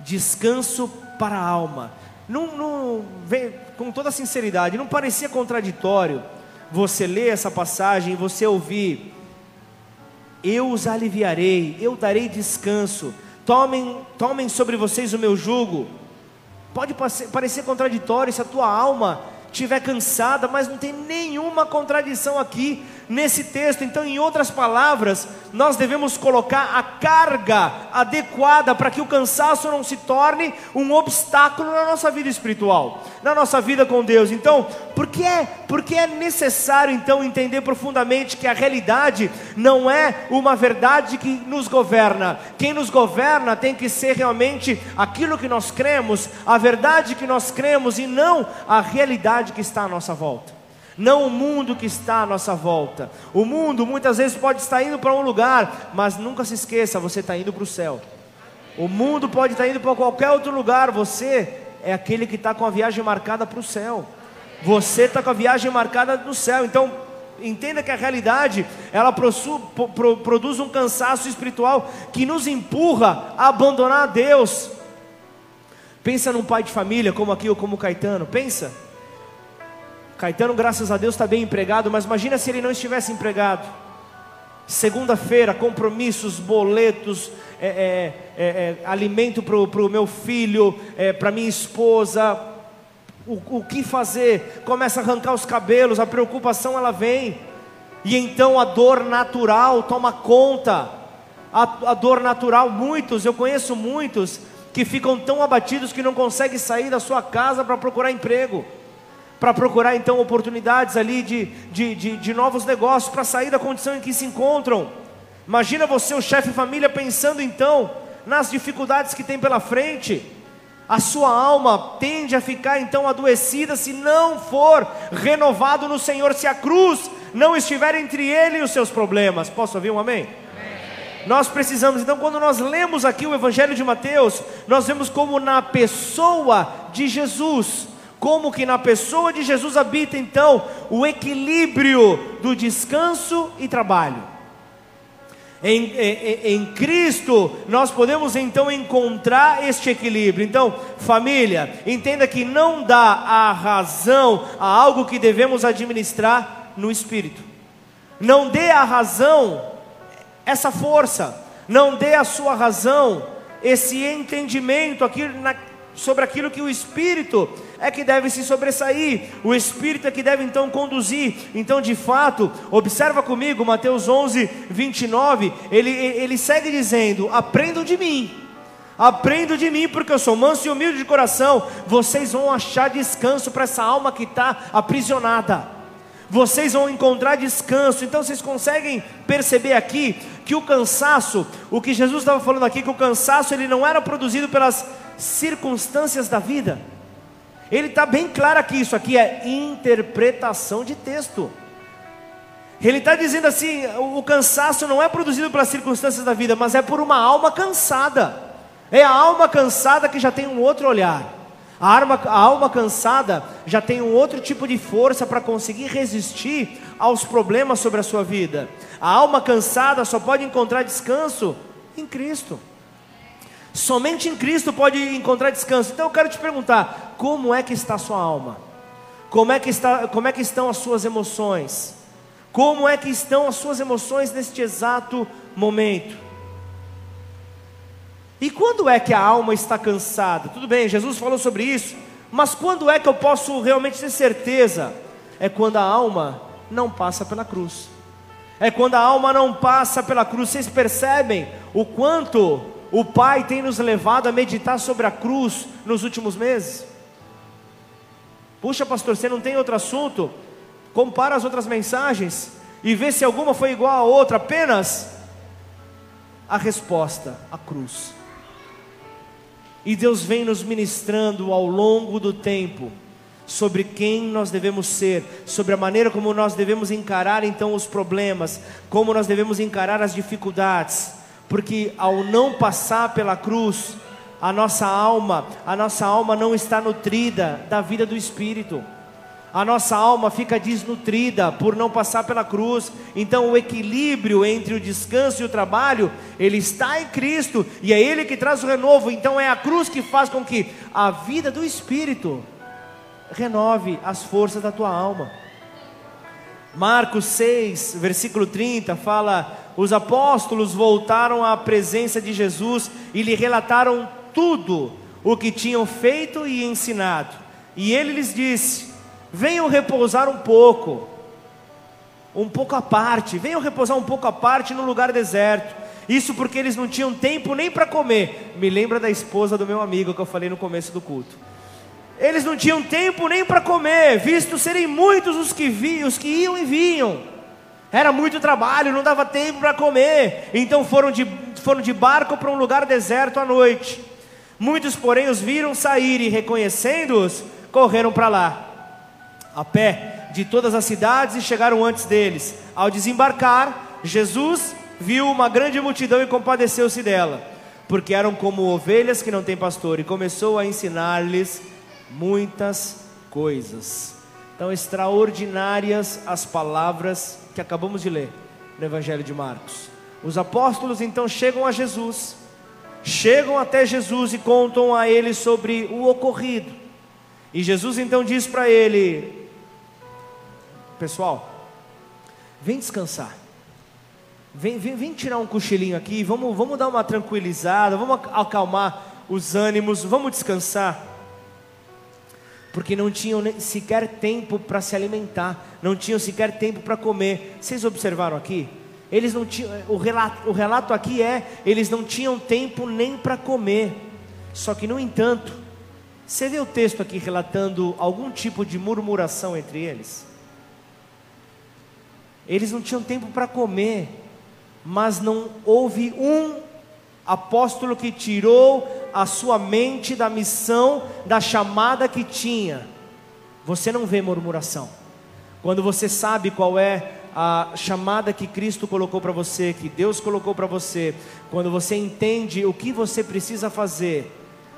Speaker 1: descanso para a alma. Não, não, vem, com toda sinceridade, não parecia contraditório você ler essa passagem e você ouvir: Eu os aliviarei, eu darei descanso, tomem, tomem sobre vocês o meu jugo. Pode parecer contraditório se a tua alma estiver cansada, mas não tem nenhuma contradição aqui nesse texto. Então, em outras palavras, nós devemos colocar a carga adequada para que o cansaço não se torne um obstáculo na nossa vida espiritual, na nossa vida com Deus. Então, por que é, porque é necessário então entender profundamente que a realidade não é uma verdade que nos governa. Quem nos governa tem que ser realmente aquilo que nós cremos, a verdade que nós cremos e não a realidade que está à nossa volta não o mundo que está à nossa volta. O mundo muitas vezes pode estar indo para um lugar, mas nunca se esqueça, você está indo para o céu. O mundo pode estar indo para qualquer outro lugar, você é aquele que está com a viagem marcada para o céu. Você está com a viagem marcada no céu. Então, entenda que a realidade ela produz um cansaço espiritual que nos empurra a abandonar a Deus. Pensa num pai de família como aqui ou como Caetano, pensa. Caetano, graças a Deus, está bem empregado, mas imagina se ele não estivesse empregado. Segunda-feira, compromissos, boletos, é, é, é, é alimento para o meu filho, é, para minha esposa. O, o que fazer? Começa a arrancar os cabelos, a preocupação ela vem. E então a dor natural toma conta. A, a dor natural, muitos, eu conheço muitos, que ficam tão abatidos que não conseguem sair da sua casa para procurar emprego para procurar então oportunidades ali de, de, de, de novos negócios, para sair da condição em que se encontram. Imagina você, o chefe de família, pensando então nas dificuldades que tem pela frente. A sua alma tende a ficar então adoecida se não for renovado no Senhor, se a cruz não estiver entre ele e os seus problemas. Posso ouvir um amém? amém? Nós precisamos, então, quando nós lemos aqui o Evangelho de Mateus, nós vemos como na pessoa de Jesus, como que na pessoa de Jesus habita então o equilíbrio do descanso e trabalho. Em, em, em, Cristo nós podemos então encontrar este equilíbrio. Então, família, entenda que não dá a razão a algo que devemos administrar no espírito. Não dê a razão essa força, não dê a sua razão esse entendimento aqui na, sobre aquilo que o espírito é que deve se sobressair, o Espírito é que deve então conduzir. Então, de fato, observa comigo, Mateus 11, 29, ele, ele segue dizendo: Aprendam de mim, aprendam de mim, porque eu sou manso e humilde de coração, vocês vão achar descanso para essa alma que está aprisionada. Vocês vão encontrar descanso. Então vocês conseguem perceber aqui que o cansaço, o que Jesus estava falando aqui, que o cansaço ele não era produzido pelas circunstâncias da vida Ele está bem claro aqui, isso aqui é interpretação de texto. Ele está dizendo assim: o cansaço não é produzido pelas circunstâncias da vida, mas é por uma alma cansada. É a alma cansada que já tem um outro olhar. A a alma cansada já tem um outro tipo de força para conseguir resistir aos problemas sobre a sua vida. A alma cansada só pode encontrar descanso em Cristo. Somente em Cristo pode encontrar descanso. Então eu quero te perguntar: como é que está a sua alma? Como é que, está, como é que estão as suas emoções? Como é que estão as suas emoções neste exato momento? E quando é que a alma está cansada? Tudo bem, Jesus falou sobre isso, mas quando é que eu posso realmente ter certeza? É quando a alma não passa pela cruz. É quando a alma não passa pela cruz. Vocês percebem o quanto o Pai tem nos levado a meditar sobre a cruz nos últimos meses? Puxa, pastor, você não tem outro assunto? Compara as outras mensagens e vê se alguma foi igual a outra, apenas a resposta, a cruz. E Deus vem nos ministrando ao longo do tempo sobre quem nós devemos ser, sobre a maneira como nós devemos encarar então os problemas, como nós devemos encarar as dificuldades, porque ao não passar pela cruz, a nossa alma, a nossa alma não está nutrida da vida do espírito a nossa alma fica desnutrida por não passar pela cruz. Então o equilíbrio entre o descanso e o trabalho, ele está em Cristo e é ele que traz o renovo. Então é a cruz que faz com que a vida do espírito renove as forças da tua alma. Marcos 6, versículo 30 fala: Os apóstolos voltaram à presença de Jesus e lhe relataram tudo o que tinham feito e ensinado. E ele lhes disse: venham repousar um pouco, um pouco à parte, venham repousar um pouco à parte no lugar deserto. Isso porque eles não tinham tempo nem para comer. Me lembra da esposa do meu amigo que eu falei no começo do culto. Eles não tinham tempo nem para comer, visto serem muitos os que vi, os que iam e vinham. Era muito trabalho, não dava tempo para comer. Então foram de, foram de barco para um lugar deserto à noite. Muitos, porém, os viram sair e, reconhecendo-os, correram para lá a pé de todas as cidades e chegaram antes deles. Ao desembarcar, Jesus viu uma grande multidão e compadeceu-se dela, porque eram como ovelhas que não têm pastor, e começou a ensinar-lhes muitas coisas. Então, extraordinárias as palavras que acabamos de ler no Evangelho de Marcos. Os apóstolos então chegam a Jesus, chegam até Jesus e contam a ele sobre o ocorrido. E Jesus então diz para ele: Pessoal, vem descansar. Vem, vem, vem tirar um cochilinho aqui, vamos, vamos dar uma tranquilizada, vamos acalmar os ânimos, vamos descansar. Porque não tinham sequer tempo para se alimentar, não tinham sequer tempo para comer. Vocês observaram aqui? Eles não tinham, o relato, o relato aqui é, eles não tinham tempo nem para comer. Só que no entanto, você vê o texto aqui relatando algum tipo de murmuração entre eles? Eles não tinham tempo para comer, mas não houve um apóstolo que tirou a sua mente da missão, da chamada que tinha. Você não vê murmuração. Quando você sabe qual é a chamada que Cristo colocou para você, que Deus colocou para você, quando você entende o que você precisa fazer,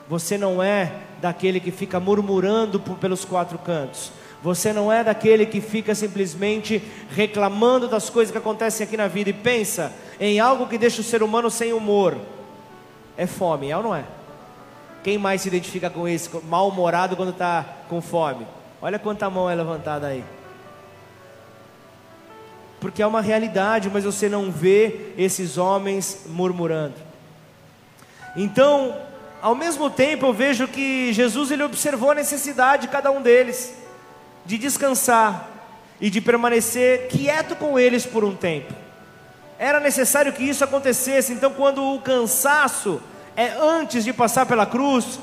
Speaker 1: você não é daquele que fica murmurando pelos quatro cantos. Você não é daquele que fica simplesmente reclamando das coisas que acontecem aqui na vida e pensa em algo que deixa o ser humano sem humor. É fome, é ou não é? Quem mais se identifica com isso? Mal-humorado quando está com fome. Olha quanta mão é levantada aí. Porque é uma realidade, mas você não vê esses homens murmurando. Então, ao mesmo tempo, eu vejo que Jesus ele observou a necessidade de cada um deles de descansar e de permanecer quieto com eles por um tempo. Era necessário que isso acontecesse, então, quando o cansaço é antes de passar pela cruz,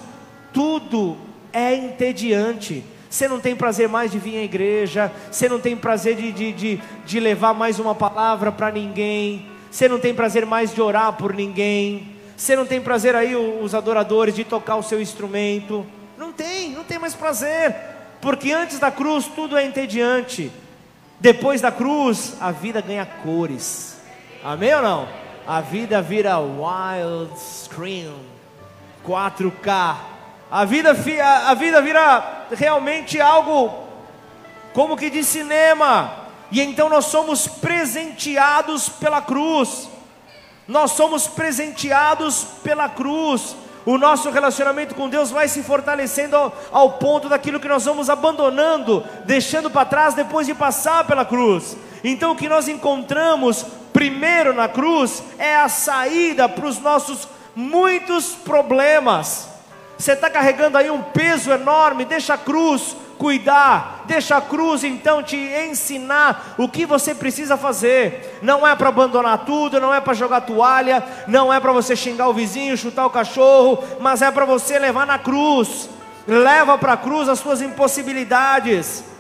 Speaker 1: tudo é entediante. Você não tem prazer mais de vir à igreja, você não tem prazer de, de, de, de levar mais uma palavra para ninguém, você não tem prazer mais de orar por ninguém, você não tem prazer aí, os adoradores, de tocar o seu instrumento. Não tem, não tem mais prazer, porque antes da cruz tudo é entediante. Depois da cruz, a vida ganha cores. Amém ou não? A vida vira wild screen, 4K. A vida, a vida vira realmente algo como que de cinema. E então nós somos presenteados pela cruz. Nós somos presenteados pela cruz. O nosso relacionamento com Deus vai se fortalecendo ao, ao ponto daquilo que nós vamos abandonando, deixando para trás depois de passar pela cruz. Então o que nós encontramos primeiro na cruz é a saída para os nossos muitos problemas. Você está carregando aí um peso enorme, deixa a cruz cuidar, deixa a cruz então te ensinar o que você precisa fazer. Não é para abandonar tudo, não é para jogar toalha, não é para você xingar o vizinho, chutar o cachorro, mas é para você levar na cruz. Leva para a cruz as suas impossibilidades.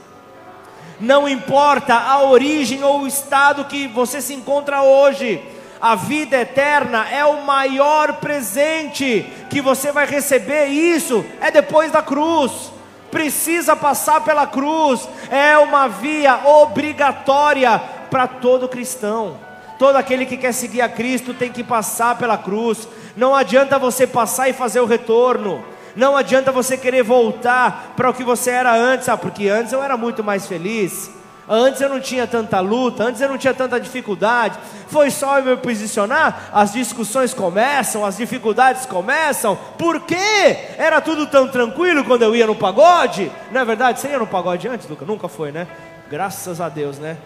Speaker 1: Não importa a origem ou o estado que você se encontra hoje. A vida eterna é o maior presente que você vai receber, isso é depois da cruz precisa passar pela cruz, é uma via obrigatória para todo cristão. Todo aquele que quer seguir a Cristo tem que passar pela cruz. Não adianta você passar e fazer o retorno. Não adianta você querer voltar para o que você era antes, ah, porque antes eu era muito mais feliz. Antes eu não tinha tanta luta, antes eu não tinha tanta dificuldade. Foi só eu me posicionar, as discussões começam, as dificuldades começam. Por quê? Era tudo tão tranquilo quando eu ia no pagode? Não é verdade? Você ia no pagode antes, Luca? Nunca foi, né? Graças a Deus, né?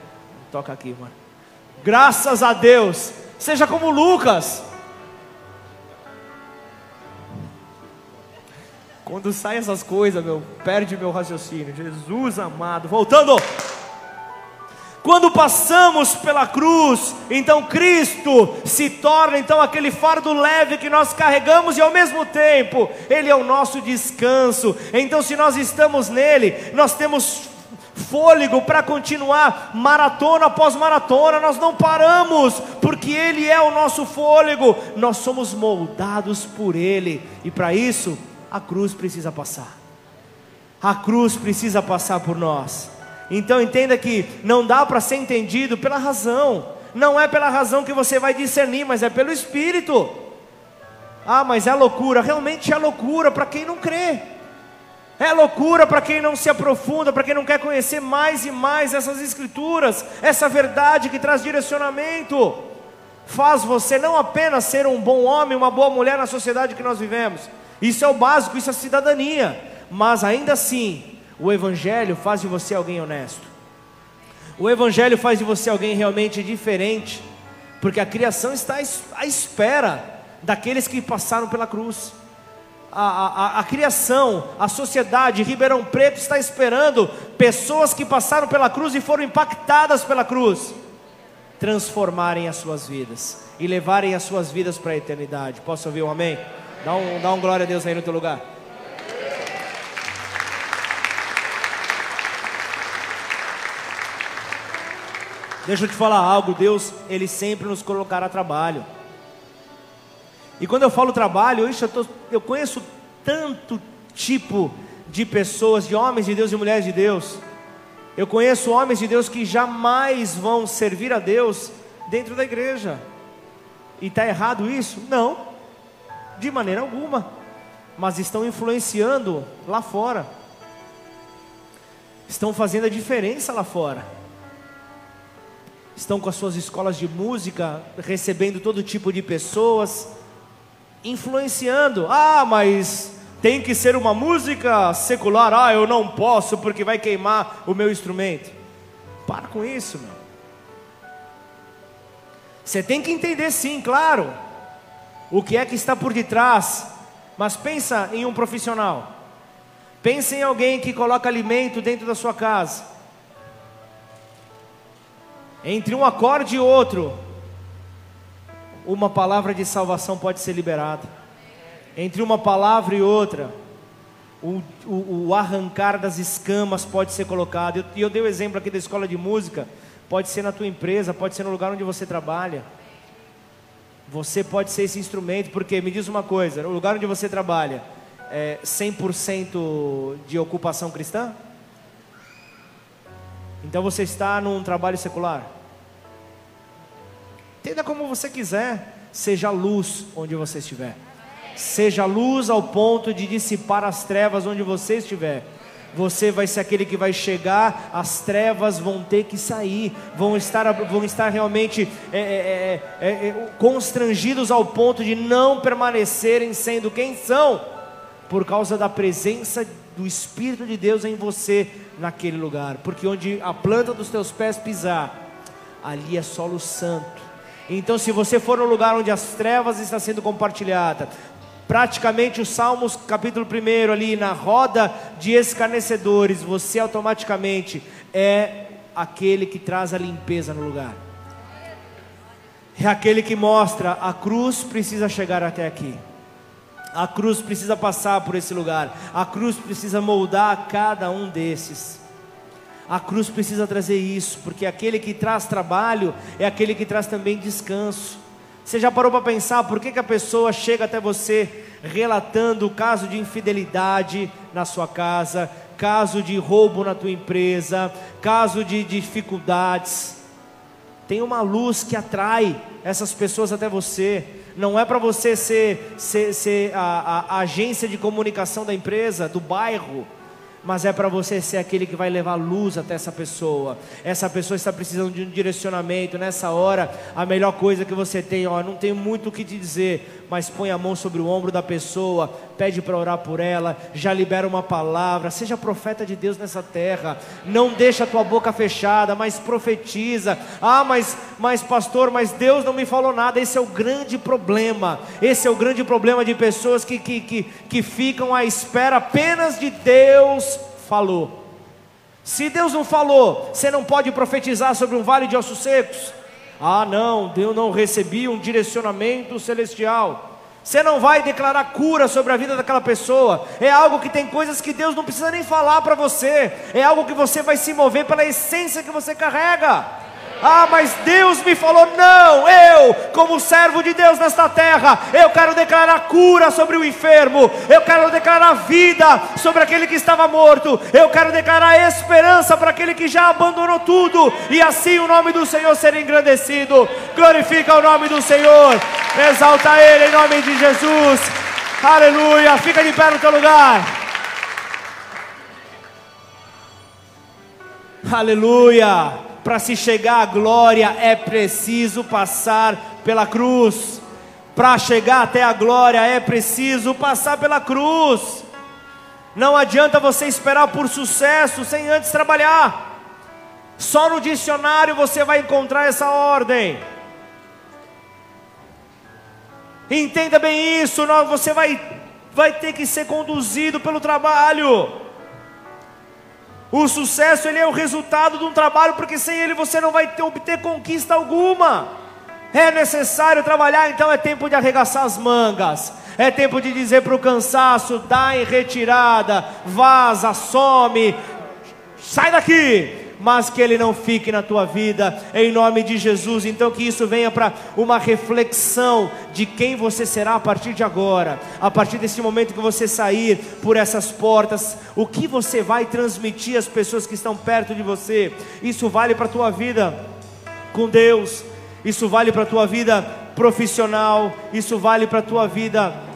Speaker 1: Toca aqui, mano. Graças a Deus. Seja como Lucas. Quando sai essas coisas, meu, perde meu raciocínio. Jesus amado. Voltando. Quando passamos pela cruz, então Cristo se torna então aquele fardo leve que nós carregamos e ao mesmo tempo ele é o nosso descanso. Então se nós estamos nele, nós temos fôlego para continuar maratona após maratona, nós não paramos, porque Ele é o nosso fôlego, nós somos moldados por Ele, e para isso a cruz precisa passar, a cruz precisa passar por nós. Então entenda que não dá para ser entendido pela razão, não é pela razão que você vai discernir, mas é pelo Espírito. Ah, mas é loucura, realmente é loucura para quem não crê. É loucura para quem não se aprofunda, para quem não quer conhecer mais e mais essas escrituras, essa verdade que traz direcionamento. Faz você não apenas ser um bom homem, uma boa mulher na sociedade que nós vivemos. Isso é o básico, isso é cidadania. Mas ainda assim, o Evangelho faz de você alguém honesto. O Evangelho faz de você alguém realmente diferente, porque a criação está à espera daqueles que passaram pela cruz. A, a, a, criação, a sociedade, Ribeirão Preto está esperando pessoas que passaram pela cruz e foram impactadas pela cruz, transformarem as suas vidas e levarem as suas vidas para a eternidade. Posso ouvir um amém? Dá um, dá um glória a Deus aí no teu lugar. Deixa eu te falar algo, Deus, Ele sempre nos colocará trabalho. E quando eu falo trabalho, eu, tô, eu conheço tanto tipo de pessoas, de homens de Deus e mulheres de Deus. Eu conheço homens de Deus que jamais vão servir a Deus dentro da igreja. E está errado isso? Não, de maneira alguma. Mas estão influenciando lá fora, estão fazendo a diferença lá fora estão com as suas escolas de música, recebendo todo tipo de pessoas, influenciando. Ah, mas tem que ser uma música secular. Ah, eu não posso porque vai queimar o meu instrumento. Para com isso, meu. Você tem que entender sim, claro, o que é que está por detrás, mas pensa em um profissional. Pensa em alguém que coloca alimento dentro da sua casa entre um acorde e outro, uma palavra de salvação pode ser liberada. Entre uma palavra e outra, o, o, o arrancar das escamas pode ser colocado. E eu, eu dei o exemplo aqui da escola de música. Pode ser na tua empresa, pode ser no lugar onde você trabalha. Você pode ser esse instrumento, porque me diz uma coisa: no lugar onde você trabalha, é, 100% de ocupação cristã? Então você está num trabalho secular? Entenda como você quiser, seja luz onde você estiver. Seja luz ao ponto de dissipar as trevas onde você estiver. Você vai ser aquele que vai chegar, as trevas vão ter que sair, vão estar, vão estar realmente é, é, é, é, é constrangidos ao ponto de não permanecerem sendo quem são, por causa da presença do Espírito de Deus em você naquele lugar, porque onde a planta dos teus pés pisar, ali é solo santo. Então, se você for no lugar onde as trevas estão sendo compartilhadas, praticamente os Salmos, capítulo 1, ali na roda de escarnecedores, você automaticamente é aquele que traz a limpeza no lugar. É aquele que mostra a cruz precisa chegar até aqui. A cruz precisa passar por esse lugar. A cruz precisa moldar cada um desses. A cruz precisa trazer isso, porque aquele que traz trabalho é aquele que traz também descanso. Você já parou para pensar por que, que a pessoa chega até você relatando o caso de infidelidade na sua casa, caso de roubo na tua empresa, caso de dificuldades? Tem uma luz que atrai essas pessoas até você. Não é para você ser, ser, ser a, a, a agência de comunicação da empresa, do bairro mas é para você ser aquele que vai levar luz até essa pessoa. Essa pessoa está precisando de um direcionamento. Nessa hora, a melhor coisa que você tem, ó, não tenho muito o que te dizer, mas põe a mão sobre o ombro da pessoa, pede para orar por ela, já libera uma palavra, seja profeta de Deus nessa terra. Não deixa a tua boca fechada, mas profetiza. Ah, mas, mas pastor, mas Deus não me falou nada. Esse é o grande problema. Esse é o grande problema de pessoas que, que, que, que ficam à espera apenas de Deus falou. Se Deus não falou, você não pode profetizar sobre um vale de ossos secos. Ah, não, eu não recebi um direcionamento celestial. Você não vai declarar cura sobre a vida daquela pessoa. É algo que tem coisas que Deus não precisa nem falar para você. É algo que você vai se mover pela essência que você carrega. Ah, mas Deus me falou: não, eu, como servo de Deus nesta terra, eu quero declarar cura sobre o enfermo, eu quero declarar vida sobre aquele que estava morto, eu quero declarar esperança para aquele que já abandonou tudo, e assim o nome do Senhor ser engrandecido. Glorifica o nome do Senhor, exalta Ele em nome de Jesus, aleluia. Fica de pé no teu lugar. Aleluia para se chegar à glória é preciso passar pela cruz. Para chegar até a glória é preciso passar pela cruz. Não adianta você esperar por sucesso sem antes trabalhar. Só no dicionário você vai encontrar essa ordem. Entenda bem isso, você vai, vai ter que ser conduzido pelo trabalho. O sucesso ele é o resultado de um trabalho, porque sem ele você não vai ter, obter conquista alguma. É necessário trabalhar, então é tempo de arregaçar as mangas. É tempo de dizer para o cansaço: dá em retirada, vaza, some, sai daqui mas que ele não fique na tua vida, em nome de Jesus. Então, que isso venha para uma reflexão de quem você será a partir de agora, a partir desse momento que você sair por essas portas, o que você vai transmitir às pessoas que estão perto de você. Isso vale para a tua vida com Deus, isso vale para a tua vida profissional, isso vale para a tua vida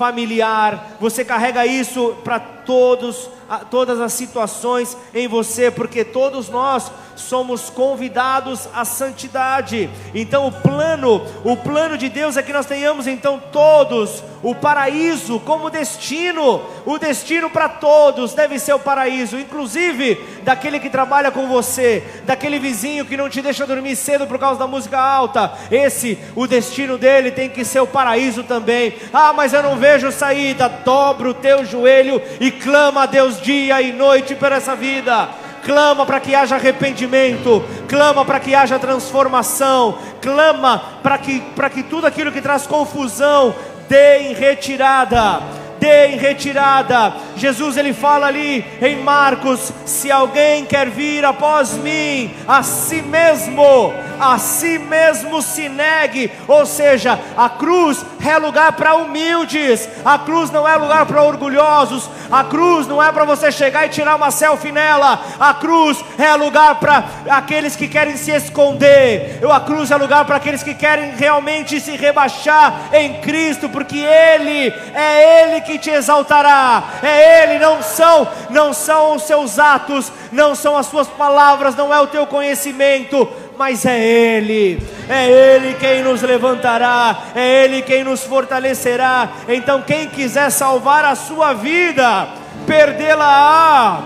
Speaker 1: familiar, você carrega isso para todos, todas as situações em você, porque todos nós somos convidados à santidade. Então o plano, o plano de Deus é que nós tenhamos então todos o paraíso como destino. O destino para todos deve ser o paraíso, inclusive daquele que trabalha com você, daquele vizinho que não te deixa dormir cedo por causa da música alta. Esse, o destino dele tem que ser o paraíso também. Ah, mas eu não vejo saída. Dobra o teu joelho e clama a Deus dia e noite por essa vida. Clama para que haja arrependimento, clama para que haja transformação, clama para que, que tudo aquilo que traz confusão dê em retirada. Dê em retirada. Jesus ele fala ali em Marcos: se alguém quer vir após mim, a si mesmo a si mesmo se negue. Ou seja, a cruz é lugar para humildes, a cruz não é lugar para orgulhosos, a cruz não é para você chegar e tirar uma selfie nela, a cruz é lugar para aqueles que querem se esconder, a cruz é lugar para aqueles que querem realmente se rebaixar em Cristo, porque Ele é Ele que te exaltará, é Ele, não são, não são os seus atos, não são as suas palavras, não é o teu conhecimento, mas é Ele, é Ele quem nos levantará, é Ele quem nos fortalecerá. Então, quem quiser salvar a sua vida, perdê-la-á.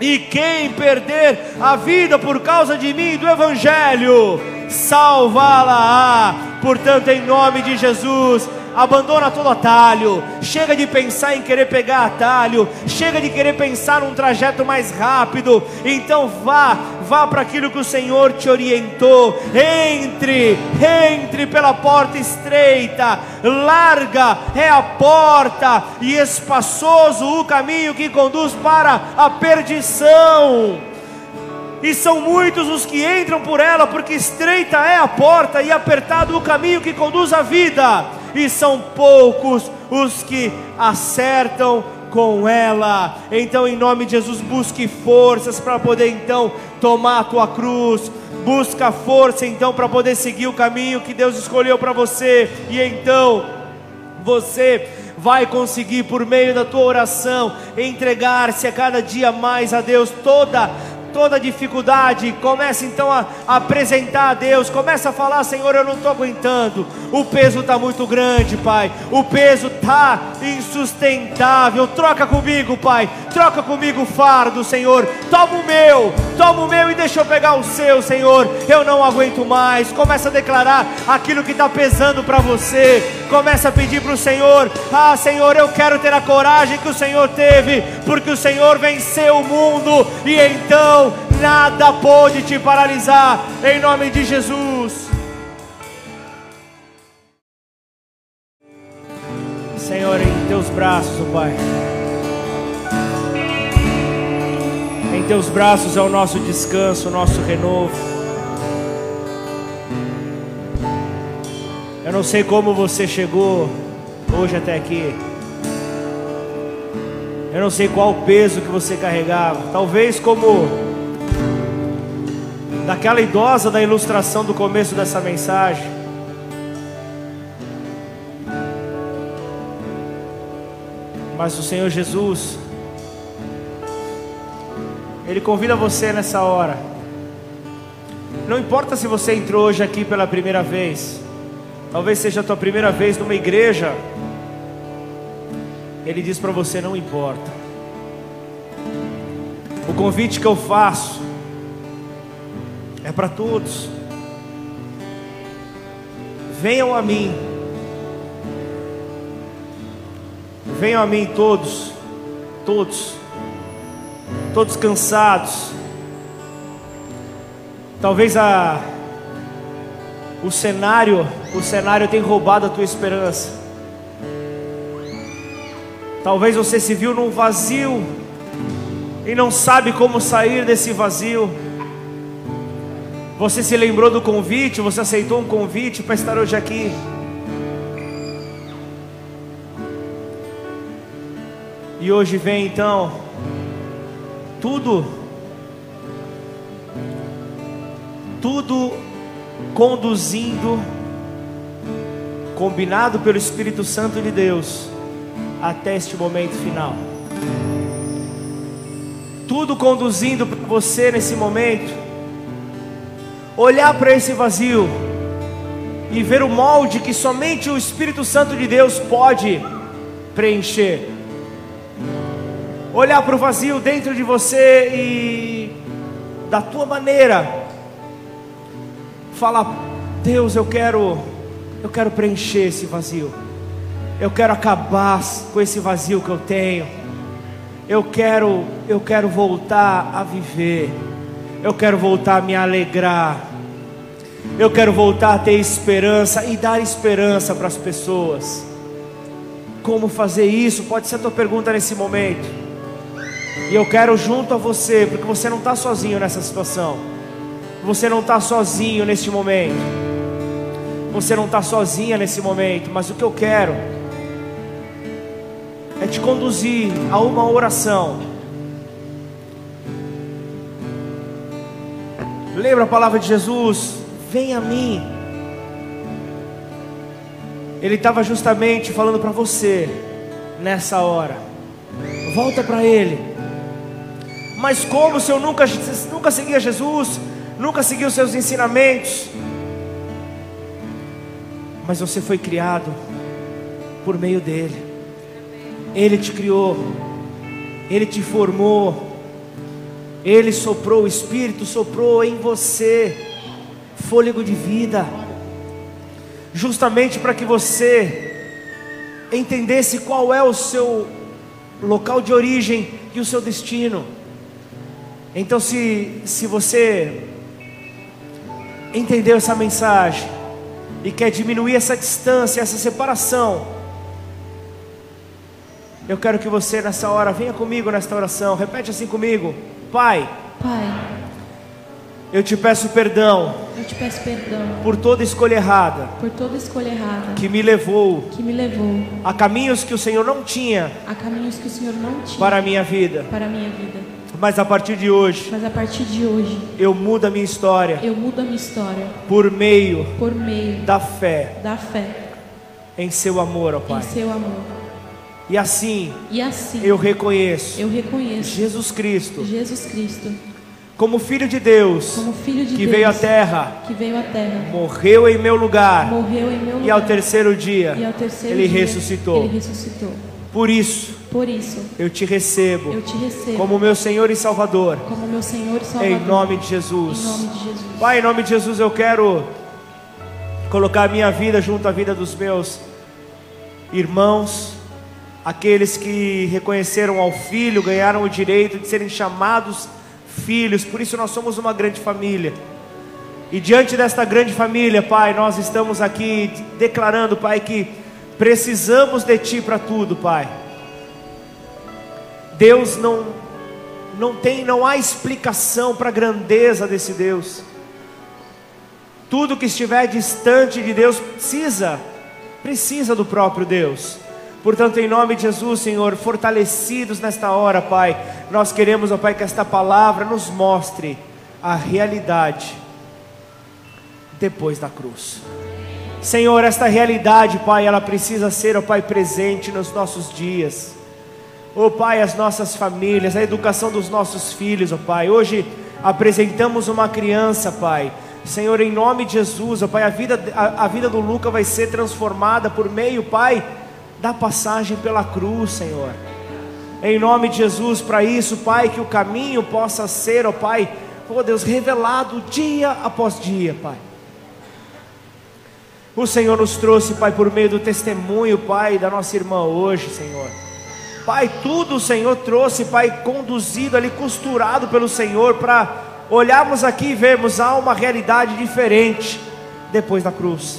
Speaker 1: E quem perder a vida por causa de mim e do Evangelho, salvá-la-á. Portanto, em nome de Jesus, abandona todo atalho, chega de pensar em querer pegar atalho, chega de querer pensar num trajeto mais rápido. Então vá, vá para aquilo que o Senhor te orientou. Entre, entre pela porta estreita, larga é a porta e espaçoso o caminho que conduz para a perdição e são muitos os que entram por ela, porque estreita é a porta e apertado o caminho que conduz à vida, e são poucos os que acertam com ela. Então, em nome de Jesus, busque forças para poder então tomar a tua cruz. Busca força então para poder seguir o caminho que Deus escolheu para você. E então você vai conseguir por meio da tua oração entregar-se a cada dia mais a Deus toda toda dificuldade, comece então a, apresentar a Deus, comece a falar, Senhor, eu não estou aguentando, o peso está muito grande, Pai, o peso está insustentável, troca comigo, Pai, troca comigo o fardo, Senhor, toma o meu, toma o meu e deixa eu pegar o seu, Senhor, eu não aguento mais, começa a declarar aquilo que está pesando para você, começa a pedir para o Senhor, ah Senhor, eu quero ter a coragem que o Senhor teve, porque o Senhor venceu o mundo, e então nada pode te paralisar, em nome de Jesus. Senhor, em teus braços, oh Pai. Em teus braços é o nosso descanso, o nosso renovo. Eu não sei como você chegou hoje até aqui. Eu não sei qual o peso que você carregava. Talvez como daquela idosa da ilustração do começo dessa mensagem. Mas o Senhor Jesus, Ele convida você nessa hora. Não importa se você entrou hoje aqui pela primeira vez, talvez seja a tua primeira vez numa igreja. Ele diz para você: não importa. O convite que eu faço é para todos. Venham a mim, venham a mim todos, todos, todos cansados. Talvez a o cenário, o cenário tem roubado a tua esperança. Talvez você se viu num vazio e não sabe como sair desse vazio. Você se lembrou do convite, você aceitou um convite para estar hoje aqui. E hoje vem então tudo tudo conduzindo combinado pelo Espírito Santo de Deus até este momento final. Tudo conduzindo para você nesse momento olhar para esse vazio e ver o molde que somente o Espírito Santo de Deus pode preencher. Olhar para o vazio dentro de você e, da tua maneira, falar: Deus, eu quero, eu quero preencher esse vazio. Eu quero acabar com esse vazio que eu tenho. Eu quero, eu quero voltar a viver. Eu quero voltar a me alegrar. Eu quero voltar a ter esperança e dar esperança para as pessoas. Como fazer isso? Pode ser a tua pergunta nesse momento. E eu quero junto a você, porque você não está sozinho nessa situação. Você não está sozinho neste momento. Você não está sozinha nesse momento. Mas o que eu quero é te conduzir a uma oração. Lembra a palavra de Jesus? Vem a mim. Ele estava justamente falando para você nessa hora. Volta para Ele. Mas como se eu nunca, nunca seguia Jesus, nunca seguiu seus ensinamentos? Mas você foi criado por meio dele. Ele te criou, Ele te formou, Ele soprou, o Espírito soprou em você fôlego de vida, justamente para que você entendesse qual é o seu local de origem e o seu destino. Então, se, se você entendeu essa mensagem e quer diminuir essa distância, essa separação, eu quero que você nessa hora venha comigo nesta oração. Repete assim comigo: Pai.
Speaker 2: Pai.
Speaker 1: Eu te peço perdão.
Speaker 2: Eu te peço perdão.
Speaker 1: Por toda escolha errada.
Speaker 2: Por toda escolha errada.
Speaker 1: Que me levou.
Speaker 2: Que me levou.
Speaker 1: A caminhos que o Senhor não tinha.
Speaker 2: A caminhos que o Senhor não tinha.
Speaker 1: Para a minha vida.
Speaker 2: Para a minha vida.
Speaker 1: Mas a partir de hoje.
Speaker 2: Mas a partir de hoje.
Speaker 1: Eu mudo a minha história.
Speaker 2: Eu mudo a minha história.
Speaker 1: Por meio.
Speaker 2: Por meio.
Speaker 1: Da fé.
Speaker 2: Da fé.
Speaker 1: Em seu amor, ó Pai.
Speaker 2: Em seu amor.
Speaker 1: E assim,
Speaker 2: e assim
Speaker 1: eu reconheço,
Speaker 2: eu reconheço
Speaker 1: Jesus Cristo,
Speaker 2: Jesus Cristo
Speaker 1: como filho de Deus,
Speaker 2: como filho de
Speaker 1: que
Speaker 2: Deus,
Speaker 1: veio à terra,
Speaker 2: que veio à terra,
Speaker 1: morreu em meu lugar,
Speaker 2: morreu em meu lugar,
Speaker 1: e ao terceiro dia,
Speaker 2: ao terceiro
Speaker 1: ele
Speaker 2: dia,
Speaker 1: ressuscitou.
Speaker 2: Ele ressuscitou.
Speaker 1: Por isso,
Speaker 2: por isso,
Speaker 1: eu te recebo,
Speaker 2: eu te recebo
Speaker 1: como meu Senhor e Salvador,
Speaker 2: como meu Senhor e Salvador,
Speaker 1: em nome de Jesus.
Speaker 2: Em nome de Jesus.
Speaker 1: Pai, em nome de Jesus, eu quero colocar a minha vida junto à vida dos meus irmãos aqueles que reconheceram ao Filho, ganharam o direito de serem chamados filhos, por isso nós somos uma grande família. E diante desta grande família, Pai, nós estamos aqui declarando, Pai, que precisamos de Ti para tudo, Pai. Deus não, não tem, não há explicação para a grandeza desse Deus. Tudo que estiver distante de Deus precisa, precisa do próprio Deus. Portanto, em nome de Jesus, Senhor, fortalecidos nesta hora, Pai, nós queremos, ó Pai, que esta palavra nos mostre a realidade depois da cruz. Senhor, esta realidade, Pai, ela precisa ser, ó Pai, presente nos nossos dias. Ó Pai, as nossas famílias, a educação dos nossos filhos, ó Pai. Hoje apresentamos uma criança, Pai. Senhor, em nome de Jesus, ó Pai, a vida, a, a vida do Luca vai ser transformada por meio, Pai, da passagem pela cruz, Senhor. Em nome de Jesus, para isso, Pai, que o caminho possa ser, ó Pai, ó Deus, revelado dia após dia, Pai. O Senhor nos trouxe, Pai, por meio do testemunho, Pai, da nossa irmã hoje, Senhor. Pai, tudo o Senhor trouxe, Pai, conduzido ali, costurado pelo Senhor, para olharmos aqui e vermos há uma realidade diferente depois da cruz.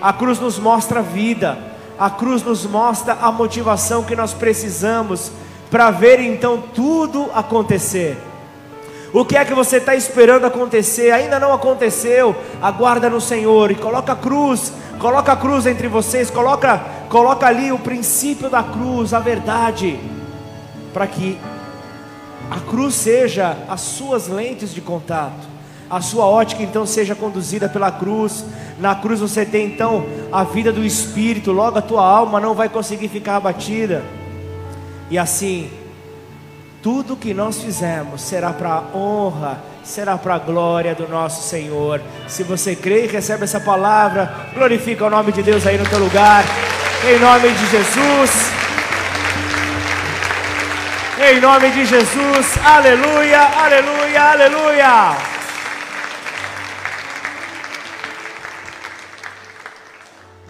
Speaker 1: A cruz nos mostra a vida a cruz nos mostra a motivação que nós precisamos para ver então tudo acontecer. O que é que você está esperando acontecer? Ainda não aconteceu. Aguarda no Senhor e coloca a cruz, coloca a cruz entre vocês, coloca, coloca ali o princípio da cruz, a verdade, para que a cruz seja as suas lentes de contato a sua ótica então seja conduzida pela cruz. Na cruz você tem então a vida do espírito, logo a tua alma não vai conseguir ficar abatida. E assim, tudo que nós fizermos será para a honra, será para a glória do nosso Senhor. Se você crê e recebe essa palavra, glorifica o nome de Deus aí no teu lugar. Em nome de Jesus. Em nome de Jesus. Aleluia, aleluia, aleluia.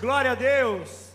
Speaker 1: Glória a Deus.